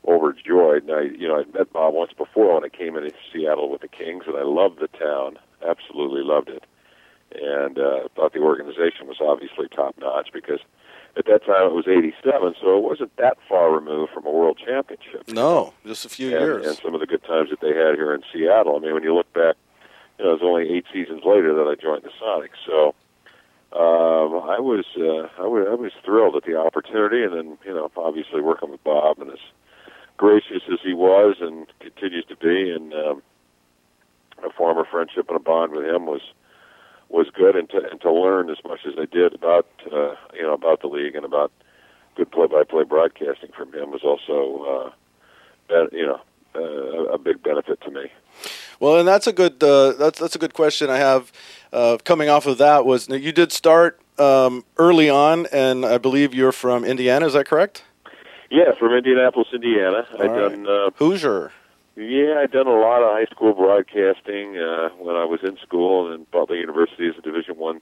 overjoyed. And I, you know, I met Bob once before when I came into Seattle with the Kings, and I loved the town, absolutely loved it, and uh, thought the organization was obviously top notch because at that time it was '87, so it wasn't that far removed from a world championship No, just a few and, years. and some of the good times that they had here in Seattle. I mean, when you look back, you know, it was only eight seasons later that I joined the Sonics. So um, I was uh, I was thrilled at the opportunity, and then you know, obviously working with Bob and as gracious as he was and continues to be, and um, a former friendship and a bond with him was was good, and to and to learn as much as I did about uh, you know about the league and about good play-by-play broadcasting from him was also uh, you know uh, a big benefit to me. Well, and that's a good uh, that's that's a good question I have. Uh, coming off of that was you did start um, early on, and I believe you're from Indiana. Is that correct? Yeah, from Indianapolis, Indiana. All right. done uh, Hoosier. yeah, I'd done a lot of high school broadcasting uh, when I was in school, and Butler University is a Division One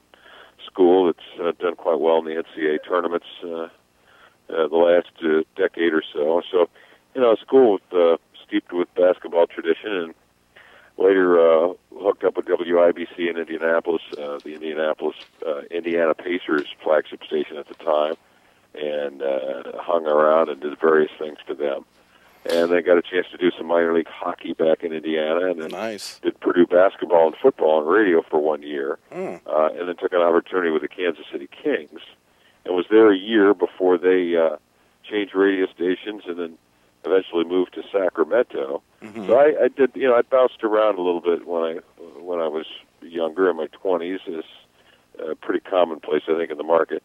school that's uh, done quite well in the NCAA tournaments uh, uh, the last uh, decade or so. So, you know, a school with uh, steeped with basketball tradition, and later uh, hooked up with WIBC in Indianapolis, uh, the Indianapolis uh, Indiana Pacers flagship station at the time, and uh, hung around and did various things for them. And then got a chance to do some minor league hockey back in Indiana, and then Nice. did Purdue basketball and football and radio for one year, Mm. uh, and then took an opportunity with the Kansas City Kings, and was there a year before they uh, changed radio stations, and then eventually moved to Sacramento. Mhm. So I, I did, you know, I bounced around a little bit when I when I was younger in my twenties. Is uh, pretty commonplace, I think, in the market.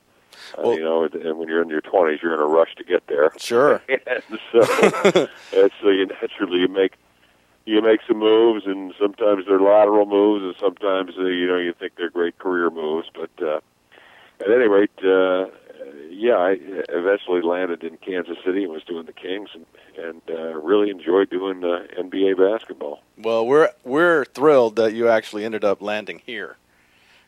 Uh, Well- you know, and when you're in your twenties, you're in a rush to get there. Sure. and so, and so you naturally you make you make some moves, and sometimes they're lateral moves, and sometimes uh, you know you think they're great career moves. But uh, at any rate, uh, yeah, I eventually landed in Kansas City and was doing the Kings, and and uh, really enjoyed doing uh, NBA basketball. Well, we're we're thrilled that you actually ended up landing here,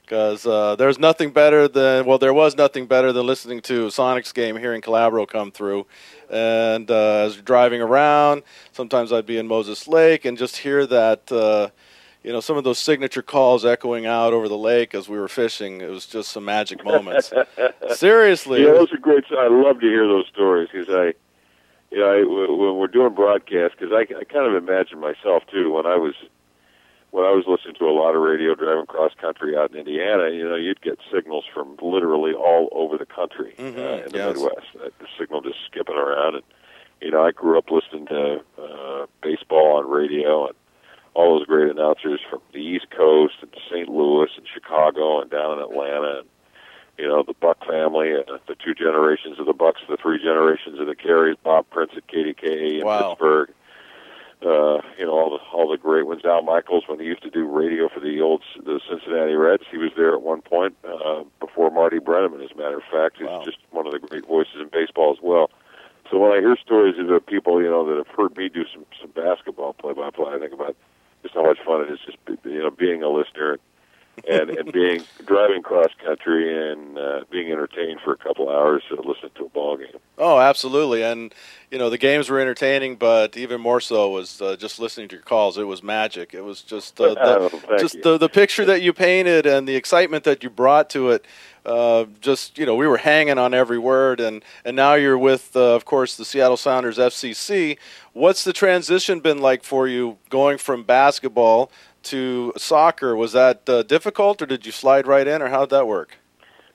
because uh, there's nothing better than well, there was nothing better than listening to Sonic's game, hearing Calabro come through, and uh, as driving around, sometimes I'd be in Moses Lake and just hear that. Uh, you know, some of those signature calls echoing out over the lake as we were fishing. It was just some magic moments. Seriously. Yeah, those are great. I love to hear those stories because I, you know, I, when we're doing broadcasts, because I, I kind of imagine myself too when I was when I was listening to a lot of radio driving cross country out in Indiana. You know, you'd get signals from literally all over the country Mhm, uh, in the yes. Midwest. Uh, The signal just skipping around, and you know, I grew up listening to uh, baseball on radio and all those great announcers from the East Coast and St. Louis and Chicago and down in Atlanta and you know the Buck family, uh, the two generations of the Bucks, the three generations of the Carays, Bob Prince at KDKA in Wow. Pittsburgh. Uh, you know all the all the great ones. Al Michaels when he used to do radio for the old the Cincinnati Reds, he was there at one point uh, before Marty Brennaman. As a matter of fact, he's Wow. just one of the great voices in baseball as well. So when I hear stories of the people you know that have heard me do some some basketball play by play, I think about just how much fun it is just you know being a listener and and being driving cross country and uh, being entertained for a couple hours to listen to a ball game. Oh, absolutely. And you know the games were entertaining, but even more so was uh, just listening to your calls. It was magic. It was just uh, Oh, the, thank just you. the the picture that you painted and the excitement that you brought to it. Uh, just you know, we were hanging on every word, and and now you're with, uh, of course, the Seattle Sounders FCC. What's the transition been like for you going from basketball to soccer? Was that uh, difficult, or did you slide right in, or how did that work?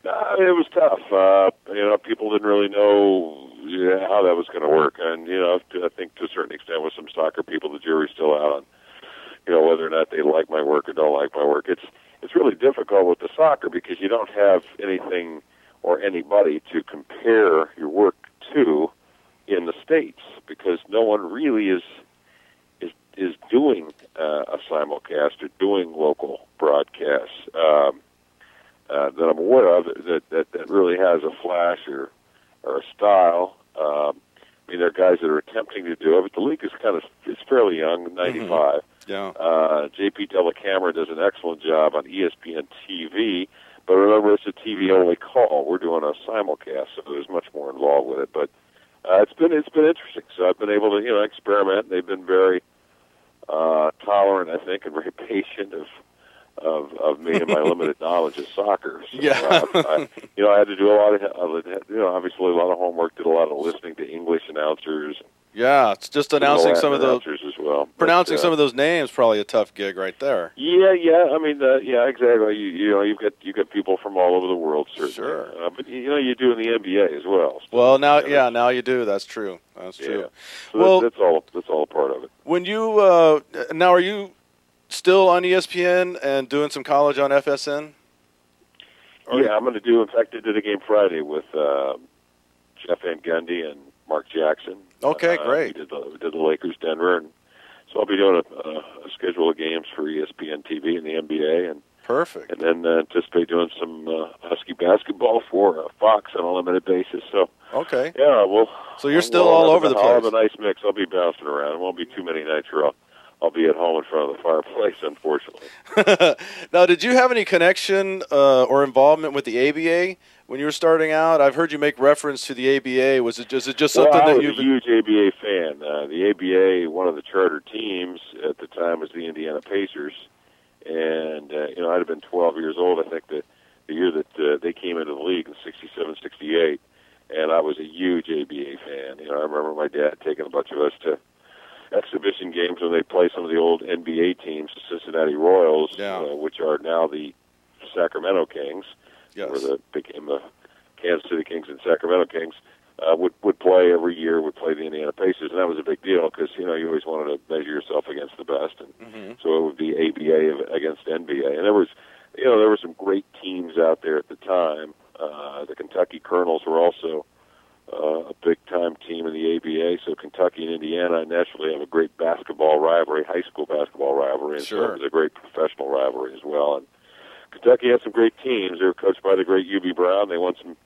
Uh, it was tough. Uh, you know, people didn't really know yeah, how that was going to work, and you know, I think to a certain extent, with some soccer people, the jury's still out on, you know, whether or not they like my work or don't like my work. It's it's really difficult with the soccer because you don't have anything or anybody to compare your work to in the states because no one really is is doing uh, a simulcast or doing local broadcasts. Um, uh, that I'm aware of that, that that really has a flash or or a style. Um, I mean, there are guys that are attempting to do it, but the league is kind of it's fairly young, 95. Yeah. Uh, JP Dellacamera does an excellent job on ESPN TV, but remember it's a TV only call. We're doing a simulcast, so there's much more involved with it. But uh, it's been it's been interesting. So I've been able to you know experiment. They've been very uh, tolerant, I think, and very patient of of of me and my limited knowledge of soccer. So, Yeah. uh, I, you know, I had to do a lot of you know obviously a lot of homework. Did a lot of listening to English announcers, Yeah, it's just announcing some of those, as well. But, pronouncing uh, some of those names. Probably a tough gig right there. Yeah, yeah. I mean, uh, yeah, exactly. You, you know, you've got you got people from all over the world, certainly. Sure. Uh, but you know, you do in the NBA as well. So, Well, now, yeah, yeah, now you do. That's true. That's Yeah. true. So Well- that's, that's all. That's all a part of it. When you uh, now are you still on ESPN and doing some college on FSN? Or- yeah, I'm going to do. In fact, I did a game Friday with uh, Jeff Van Gundy and Mark Jackson. Okay, Uh, great. We did the, did the Lakers Denver, and so I'll be doing a, a, a schedule of games for ESPN TV and the NBA, and Perfect. and then uh, anticipate doing some uh, Husky basketball for uh, Fox on a limited basis. So Okay. yeah, well. So you're still well, all over the a- I'll have a nice mix. I'll be bouncing around. It won't be too many nights where I'll, I'll be at home in front of the fireplace, unfortunately. now, did you have any connection uh, or involvement with the ABA when you were starting out? I've heard you make reference to the ABA. Was it just, is it just something well, I that was you've a huge ABA fan. Uh, the ABA, one of the charter teams at the time, was the Indiana Pacers, and uh, you know I'd have been 12 years old. I think the the year that uh, they came into the league in '67, '68, and I was a huge ABA fan. You know, I remember my dad taking a bunch of us to exhibition games when they play some of the old NBA teams, the Cincinnati Royals, Yeah. uh, which are now the Sacramento Kings yes. or the became the Kansas City Kings and Sacramento Kings, uh, would would play every year. Would play the Indiana Pacers, and that was a big deal because you know you always wanted to measure yourself against the best, and hmm so it would be ABA against NBA. And there was, you know, there were some great teams out there at the time. Uh, the Kentucky Colonels were also uh, a big time team in the ABA. So Kentucky and Indiana naturally have a great basketball rivalry, high school basketball rivalry, and so it was a great professional rivalry as well. And Kentucky had some great teams. They were coached by the great Hubie Brown. They won some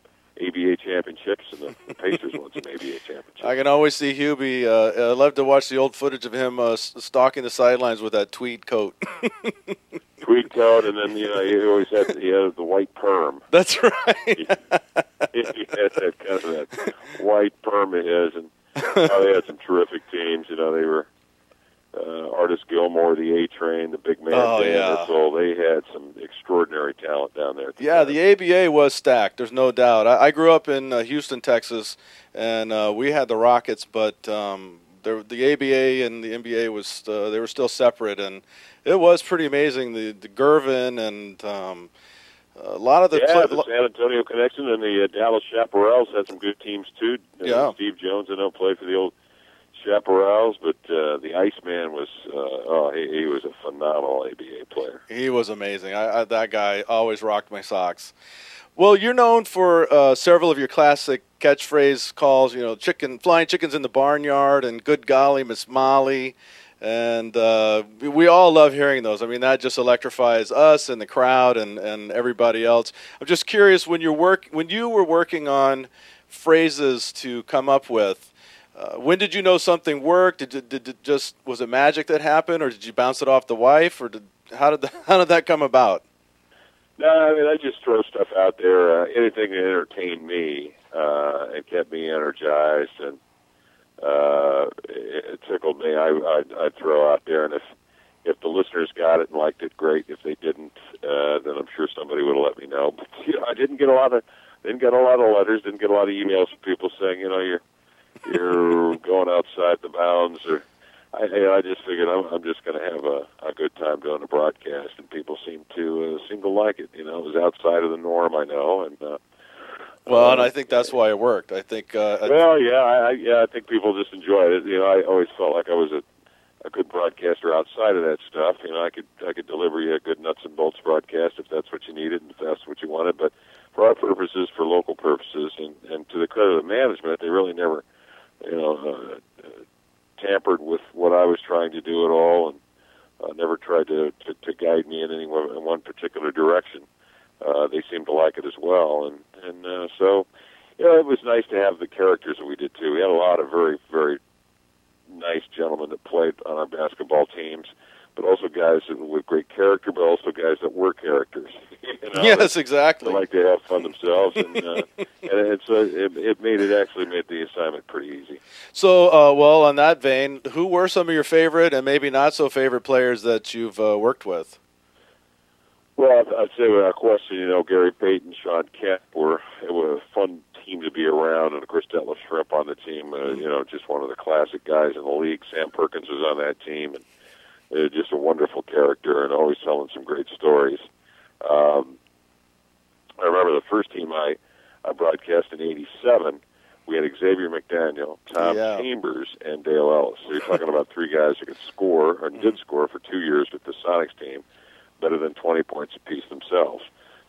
ABA championships, and the, Pacers won some ABA championships. I can always see Hubie. Uh, I love to watch the old footage of him uh, stalking the sidelines with that tweed coat. Tweed coat, and then you know he always had he had the white perm. That's right. he had that kind of that white perm of his, and oh, they had some terrific teams. You know, they were uh, Artis Gilmore, the A Train, the big man, Oh, Dan yeah. Issel. They had some extraordinary talent down there. the Yeah, the ABA was stacked. There's no doubt. I, I grew up in uh, Houston, Texas, and uh, we had the Rockets, but um, there, the ABA and the NBA was uh, they were still separate, and it was pretty amazing. The the Gervin and um, a lot of the yeah, the San Antonio connection and the uh, Dallas Chaparrals had some good teams too. Uh, Yeah. Steve Jones, I know, played for the old Chaparrals, but uh, the Iceman was uh, oh, he, he was a phenomenal ABA player. He was amazing. I, I, that guy always rocked my socks. Well, you're known for uh, several of your classic catchphrase calls. You know, chicken, flying chickens in the barnyard, and good golly, Miss Molly. And uh, we- we all love hearing those. I mean, that just electrifies us and the crowd and, and everybody else. I'm just curious when you're work when you were working on phrases to come up with. Uh, when did you know something worked? Did, it- did it just was it magic that happened, or did you bounce it off the wife, or did how did the, how did that come about? No, I mean I just throw stuff out there, uh, anything that entertained me uh, and kept me energized and uh, it, it tickled me. I, I'd, I'd throw out there, and if if the listeners got it and liked it, great. If they didn't, uh, then I'm sure somebody would have let me know. But you know, I didn't get a lot of didn't get a lot of letters, didn't get a lot of emails from people saying, you know, you're going outside the bounds or I, I just figured I'm, I'm just going to have a, a good time doing a broadcast, and people seem to uh, seem to like it. You know, it was outside of the norm, I know, and uh, Well, and I think that's why it worked. I think. Uh, well, yeah, I, I- yeah, I think people just enjoyed it. You know, I always felt like I was a a good broadcaster outside of that stuff. You know, I could I could deliver you a good nuts and bolts broadcast if that's what you needed and if that's what you wanted. But for our purposes, for local purposes, and and to the credit of the management, they really never, you know, uh, uh, tampered with what I was trying to do at all, and uh, never tried to, to to guide me in any one, in one particular direction. Uh, they seemed to like it as well, and and uh, so you know, it was nice to have the characters that we did too. We had a lot of very, very nice gentlemen that played on our basketball teams, but also guys that, with great character, but also guys that were characters. you know, yes, They exactly. like to have fun themselves, and uh, and it's uh, it, it made it actually made the assignment pretty easy. So, uh, well, on that vein, who were some of your favorite and maybe not so favorite players that you've uh, worked with? Well, I'd, say without question, you know, Gary Payton, Shawn Kemp were it was a fun team to be around, and of course Detlef Schrempf on the team. Uh, you know, just one of the classic guys in the league. Sam Perkins was on that team, and uh, just a wonderful character, and always telling some great stories. Um, I remember the first team I I broadcast in '87. We had Xavier McDaniel, Tom Yeah. Chambers, and Dale Ellis. So you're talking about three guys who could score or did score for two years with the Sonics team, better than 20 points apiece themselves.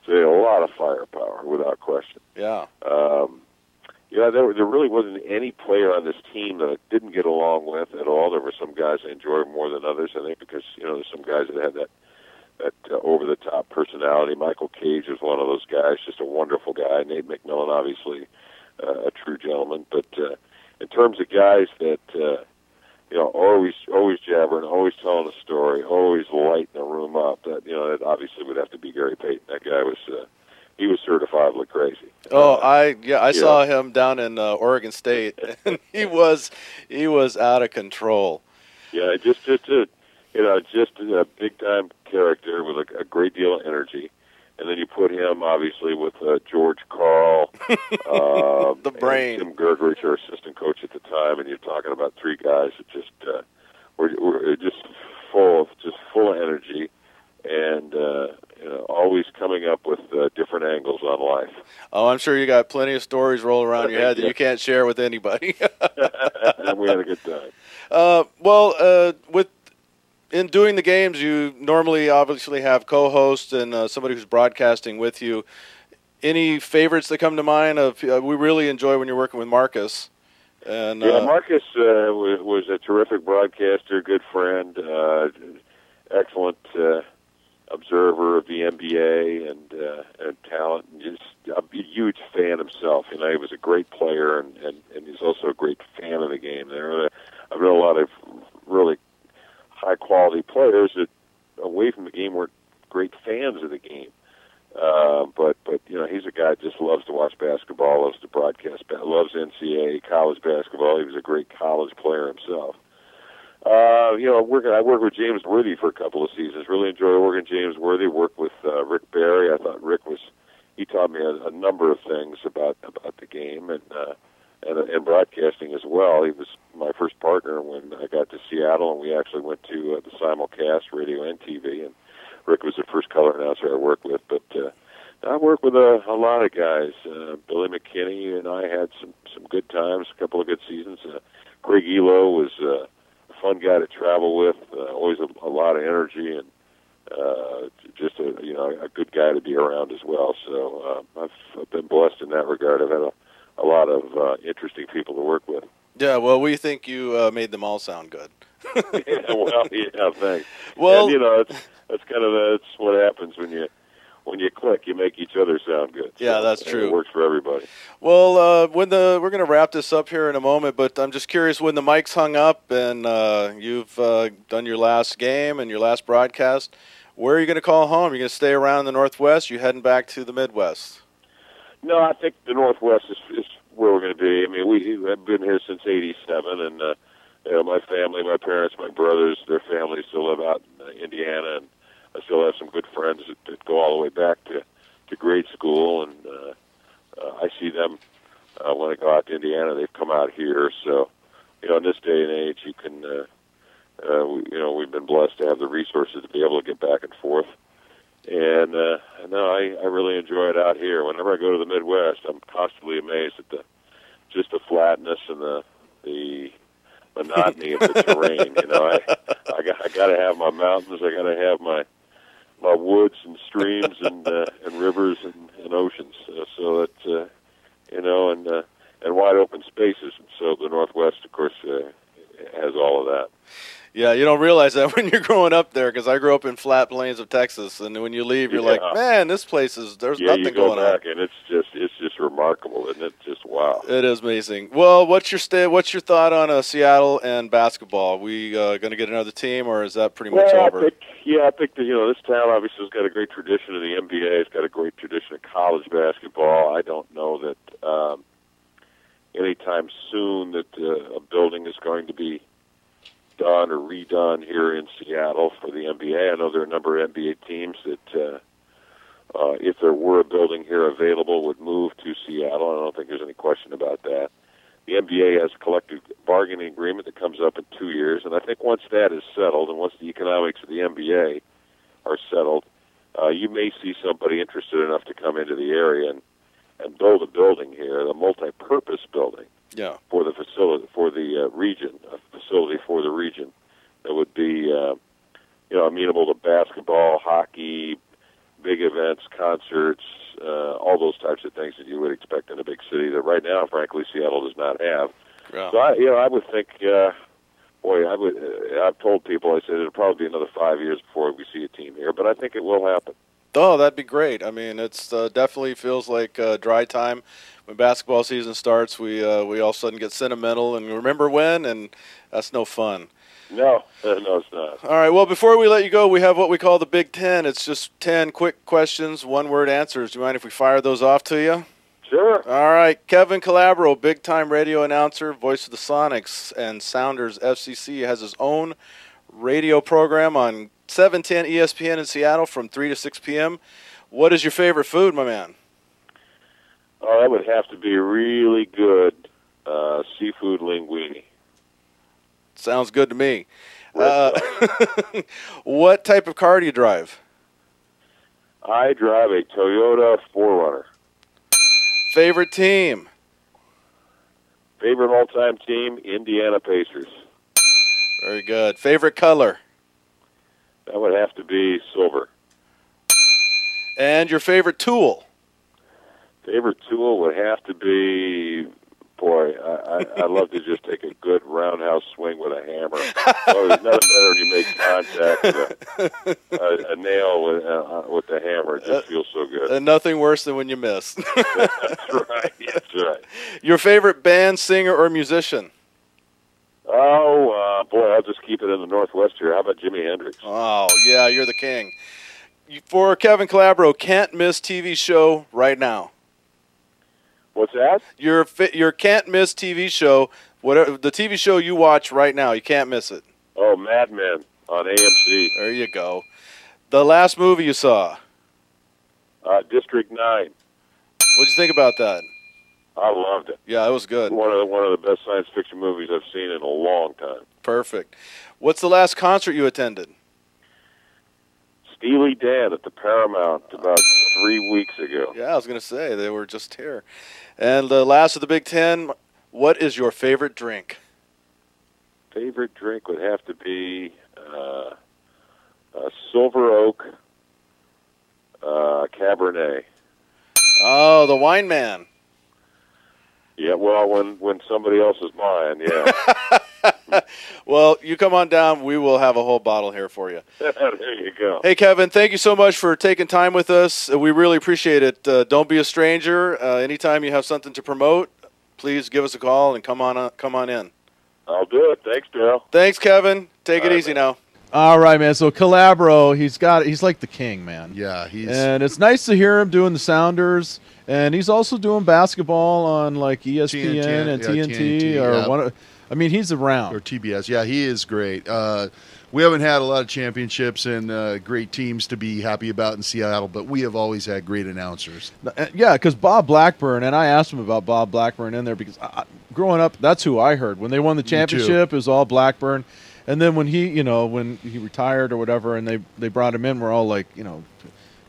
So they had a lot of firepower, without question. Yeah. Um, yeah, there, there really wasn't any player on this team that I didn't get along with at all. There were some guys I enjoyed more than others. I think because you know there's some guys that had that that uh, over the top personality. Michael Cage was one of those guys, just a wonderful guy. Nate McMillan, obviously uh, a true gentleman. But uh, in terms of guys that uh, you know always always jabbering, always telling a story, always lighting room up, that you know that obviously would have to be Gary Payton. That guy was. Uh, he was certifiably crazy. Oh, Uh, I yeah, I yeah. saw him down in uh, Oregon State, and he was he was out of control. Yeah, just just a you know just a big time character with a, a great deal of energy, and then you put him obviously with uh, George Karl, um, The brain. Tim Grgurich, our assistant coach at the time, and you're talking about three guys that just uh, were, were just full of just full of energy, and uh, you know always coming up with uh, different angles on life. Oh, I'm sure you got plenty of stories rolling around your head that you can't share with anybody. and we had a good time. Uh, well, uh, with in doing the games, you normally obviously have co-hosts and uh, somebody who's broadcasting with you. Any favorites that come to mind? Of uh, we really enjoy when you're working with Marques. And Yeah, Marques uh, was, was a terrific broadcaster, good friend, uh, excellent uh, observer of the NBA and uh, and talent, and just a huge fan himself. You know, he was a great player, and and, and he's also a great fan of the game. There, are, I've known a lot of really high quality players that away from the game weren't great fans of the game. Uh, but but you know he's a guy that just loves to watch basketball, loves to broadcast, loves NCAA college basketball. He was a great college player himself. Uh, you know, working, I worked with James Worthy for a couple of seasons. Really enjoyed working James Worthy. Worked with uh, Rick Barry. I thought Rick was he taught me a, a number of things about about the game and uh, and and broadcasting as well. He was my first partner when I got to Seattle, and we actually went to uh, the simulcast, radio and TV. And Rick was the first color announcer I worked with, but. uh I worked with a, a lot of guys. Uh, Billy McKinney and I had some some good times, a couple of good seasons. Uh, Craig Ehlo was uh, fun guy to travel with, uh, always a, a lot of energy and uh, just a you know a good guy to be around as well. So uh, I've, I've been blessed in that regard. I've had a, a lot of uh, interesting people to work with. yeah, well, we think you uh, made them all sound good. yeah, well, yeah, thanks. Well- and, you know, it's, that's kind of that's what happens when you when you click. You make each other sound good. Yeah, So, that's true. It works for everybody. Well, uh, when the we're going to wrap this up here in a moment, but I'm just curious when the mic's hung up and uh, you've uh, done your last game and your last broadcast. Where are you going to call home? Are You're going to stay around the Northwest? You heading back to the Midwest? No, I think the Northwest is, is where we're going to be. I mean, we have been here since '87, and uh, you know, my family, my parents, my brothers, their families still live out in uh, Indiana, and I still have some good friends that, that go all the way back to to grade school, and uh, uh, I see them uh, when I go out to Indiana. They've come out here, so you know, in this day and age, you can. Uh, uh, we, you know, we've been blessed to have the resources to be able to get back and forth. And uh, no, I, I really enjoy it out here. Whenever I go to the Midwest, I'm constantly amazed at the just the flatness and the the monotony of the terrain. You know, I I got I got to have my mountains. I got to have my my woods and streams and uh, and rivers and, and oceans. Uh, so that uh, you know, and uh, and wide open spaces. And so the Northwest, of course, uh, has all of that. Yeah, you don't realize that when you're growing up there because I grew up in flat plains of Texas, and when you leave, you're Yeah. like, man, this place is there's yeah, nothing you go going back on. and it's just it's remarkable, isn't it? Just wow. It is amazing. Well, what's your sta- What's your thought on uh, Seattle and basketball? We uh, going to get another team, or is that pretty much well, over? I think, yeah, I think that you know this town obviously has got a great tradition in the NBA. It's got a great tradition of college basketball. I don't know that um, anytime soon that uh, a building is going to be done or redone here in Seattle for the NBA. I know there are a number of NBA teams that, uh, uh, if there were a building here available, would move to Seattle. I don't think there's any question about that. The NBA has a collective bargaining agreement that comes up in two years, and I think once that is settled, and once the economics of the NBA are settled, uh, you may see somebody interested enough to come into the area and, and build a building here, a multi-purpose building yeah, for the facility for the uh, region, a facility for the region that would be, uh, you know, amenable to basketball, hockey, big events, concerts, uh, all those types of things that you would expect in a big city. That right now, frankly, Seattle does not have. yeah. So I, you know, I would think, uh, boy, I would. Uh, I've told people, I said it'll probably be another five years before we see a team here, but I think it will happen. Oh, that'd be great. I mean, it's uh, definitely feels like uh, dry time when basketball season starts. We uh, we all of a sudden get sentimental and remember when, and that's no fun. No, no, it's not. All right. Well, before we let you go, we have what we call the Big Ten. It's just ten quick questions, one word answers. Do you mind if we fire those off to you? Sure. All right. Kevin Calabro, big time radio announcer, voice of the Sonics and Sounders FCC, has his own radio program on 710 ESPN in Seattle from 3 to 6 p.m. What is your favorite food, my man? Oh, that would have to be really good uh, seafood linguine. Sounds good to me. Uh, what type of car do you drive? I drive a Toyota 4Runner. Favorite team? Favorite all-time team, Indiana Pacers. Very good. Favorite color? That would have to be silver. And your favorite tool? Favorite tool would have to be, boy, I, I, I love to just take a good roundhouse swing with a hammer. Oh, there's nothing better when you make contact with a, a, a nail with, uh, with the hammer. It just feels so good. And nothing worse than when you miss. That's right. That's right. your favorite band, singer, or musician? Oh, uh, boy, I'll just keep it in the Northwest here. How about Jimi Hendrix? Oh, yeah, you're the king. For Kevin Calabro, can't miss TV show right now. What's that? Your your can't miss TV show, whatever the TV show you watch right now, you can't miss it. Oh, Mad Men on AMC. There you go. The last movie you saw, Uh, District 9. what'd you think about that? I loved it. Yeah, it was good. One of the, one of the best science fiction movies I've seen in a long time. Perfect. What's the last concert you attended? Steely Dan at the Paramount about three weeks ago. Yeah, I was gonna say they were just here. And the last of the Big Ten. What is your favorite drink? Favorite drink would have to be uh, uh, Silver Oak uh, Cabernet. Oh, the Wine Man. Yeah, well, when when somebody else is mine, yeah. Well, you come on down. We will have a whole bottle here for you. there you go. Hey, Kevin, thank you so much for taking time with us. Uh, We really appreciate it. Uh, don't be a stranger. Uh, anytime you have something to promote, please give us a call and come on uh, come on in. I'll do it. Thanks, Daryl. Thanks, Kevin. Take All it right, easy man. now. All right, man. So Calabro, he's got he's like the king, man. Yeah, he's And it's nice to hear him doing the Sounders, and he's also doing basketball on like ESPN TNT, and yeah, TNT, TNT, or yeah. one. Of, I mean, he's around. or TBS. Yeah, he is great. Uh, we haven't had a lot of championships and uh, great teams to be happy about in Seattle, but we have always had great announcers. Uh, Yeah, because Bob Blackburn, and I asked him about Bob Blackburn in there because I, I- growing up, that's who I heard when they won the championship. It was all Blackburn, and then when he, you know, when he retired or whatever, and they they brought him in, we're all like, you know,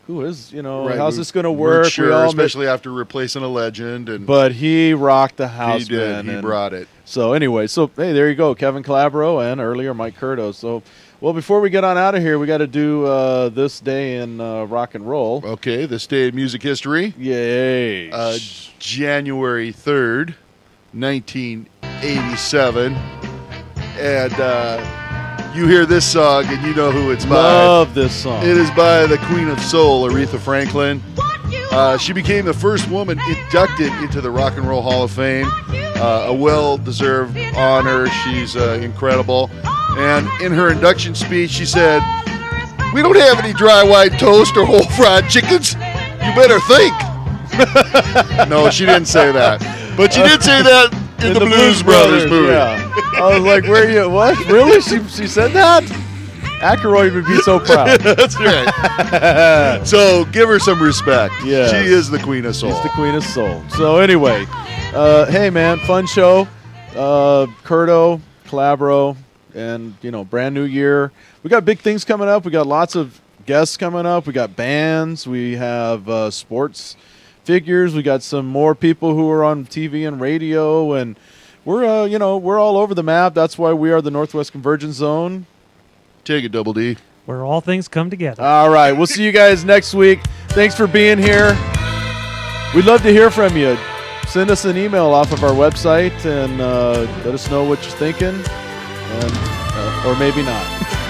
who is, you know, Right, how's we this going to work? Sure, we all mi- especially after replacing a legend, and but he rocked the house, he did. He brought it. So anyway, so hey, there you go, Kevin Calabro and earlier Mike Curto. So, well, before we get on out of here, we got to do uh, this day in uh, rock and roll. Okay, this day in music history, Yay! uh, January third, nineteen eighty-seven, and uh, you hear this song and you know who it's by. I love this song. It is by the Queen of Soul, Aretha Franklin. Uh, she became the first woman inducted into the Rock and Roll Hall of Fame. Uh, a well deserved honor. She's uh, incredible. And in her induction speech, she said, We don't have any dry white toast or whole fried chickens. You better think. no, she didn't say that. But she did say that in, the, Blues, Brothers, movie. Yeah. I was like, where you? What? Really? She she said that? Aykroyd would be so proud. That's right. so give her some respect. Yeah, She is the Queen of Soul. She's the queen of soul. So anyway, uh, hey man, fun show. Uh, Curto, Calabro, and you know, brand new year. We got big things coming up. We got lots of guests coming up. We got bands. We have uh, sports figures. We got some more people who are on TV and radio, and we're uh, you know we're all over the map. That's why we are the Northwest Convergence Zone. Take it, Double D. Where all things come together. All right. We'll see you guys next week. Thanks for being here. We'd love to hear from you. Send us an email off of our website and uh, let us know what you're thinking, and uh, or maybe not.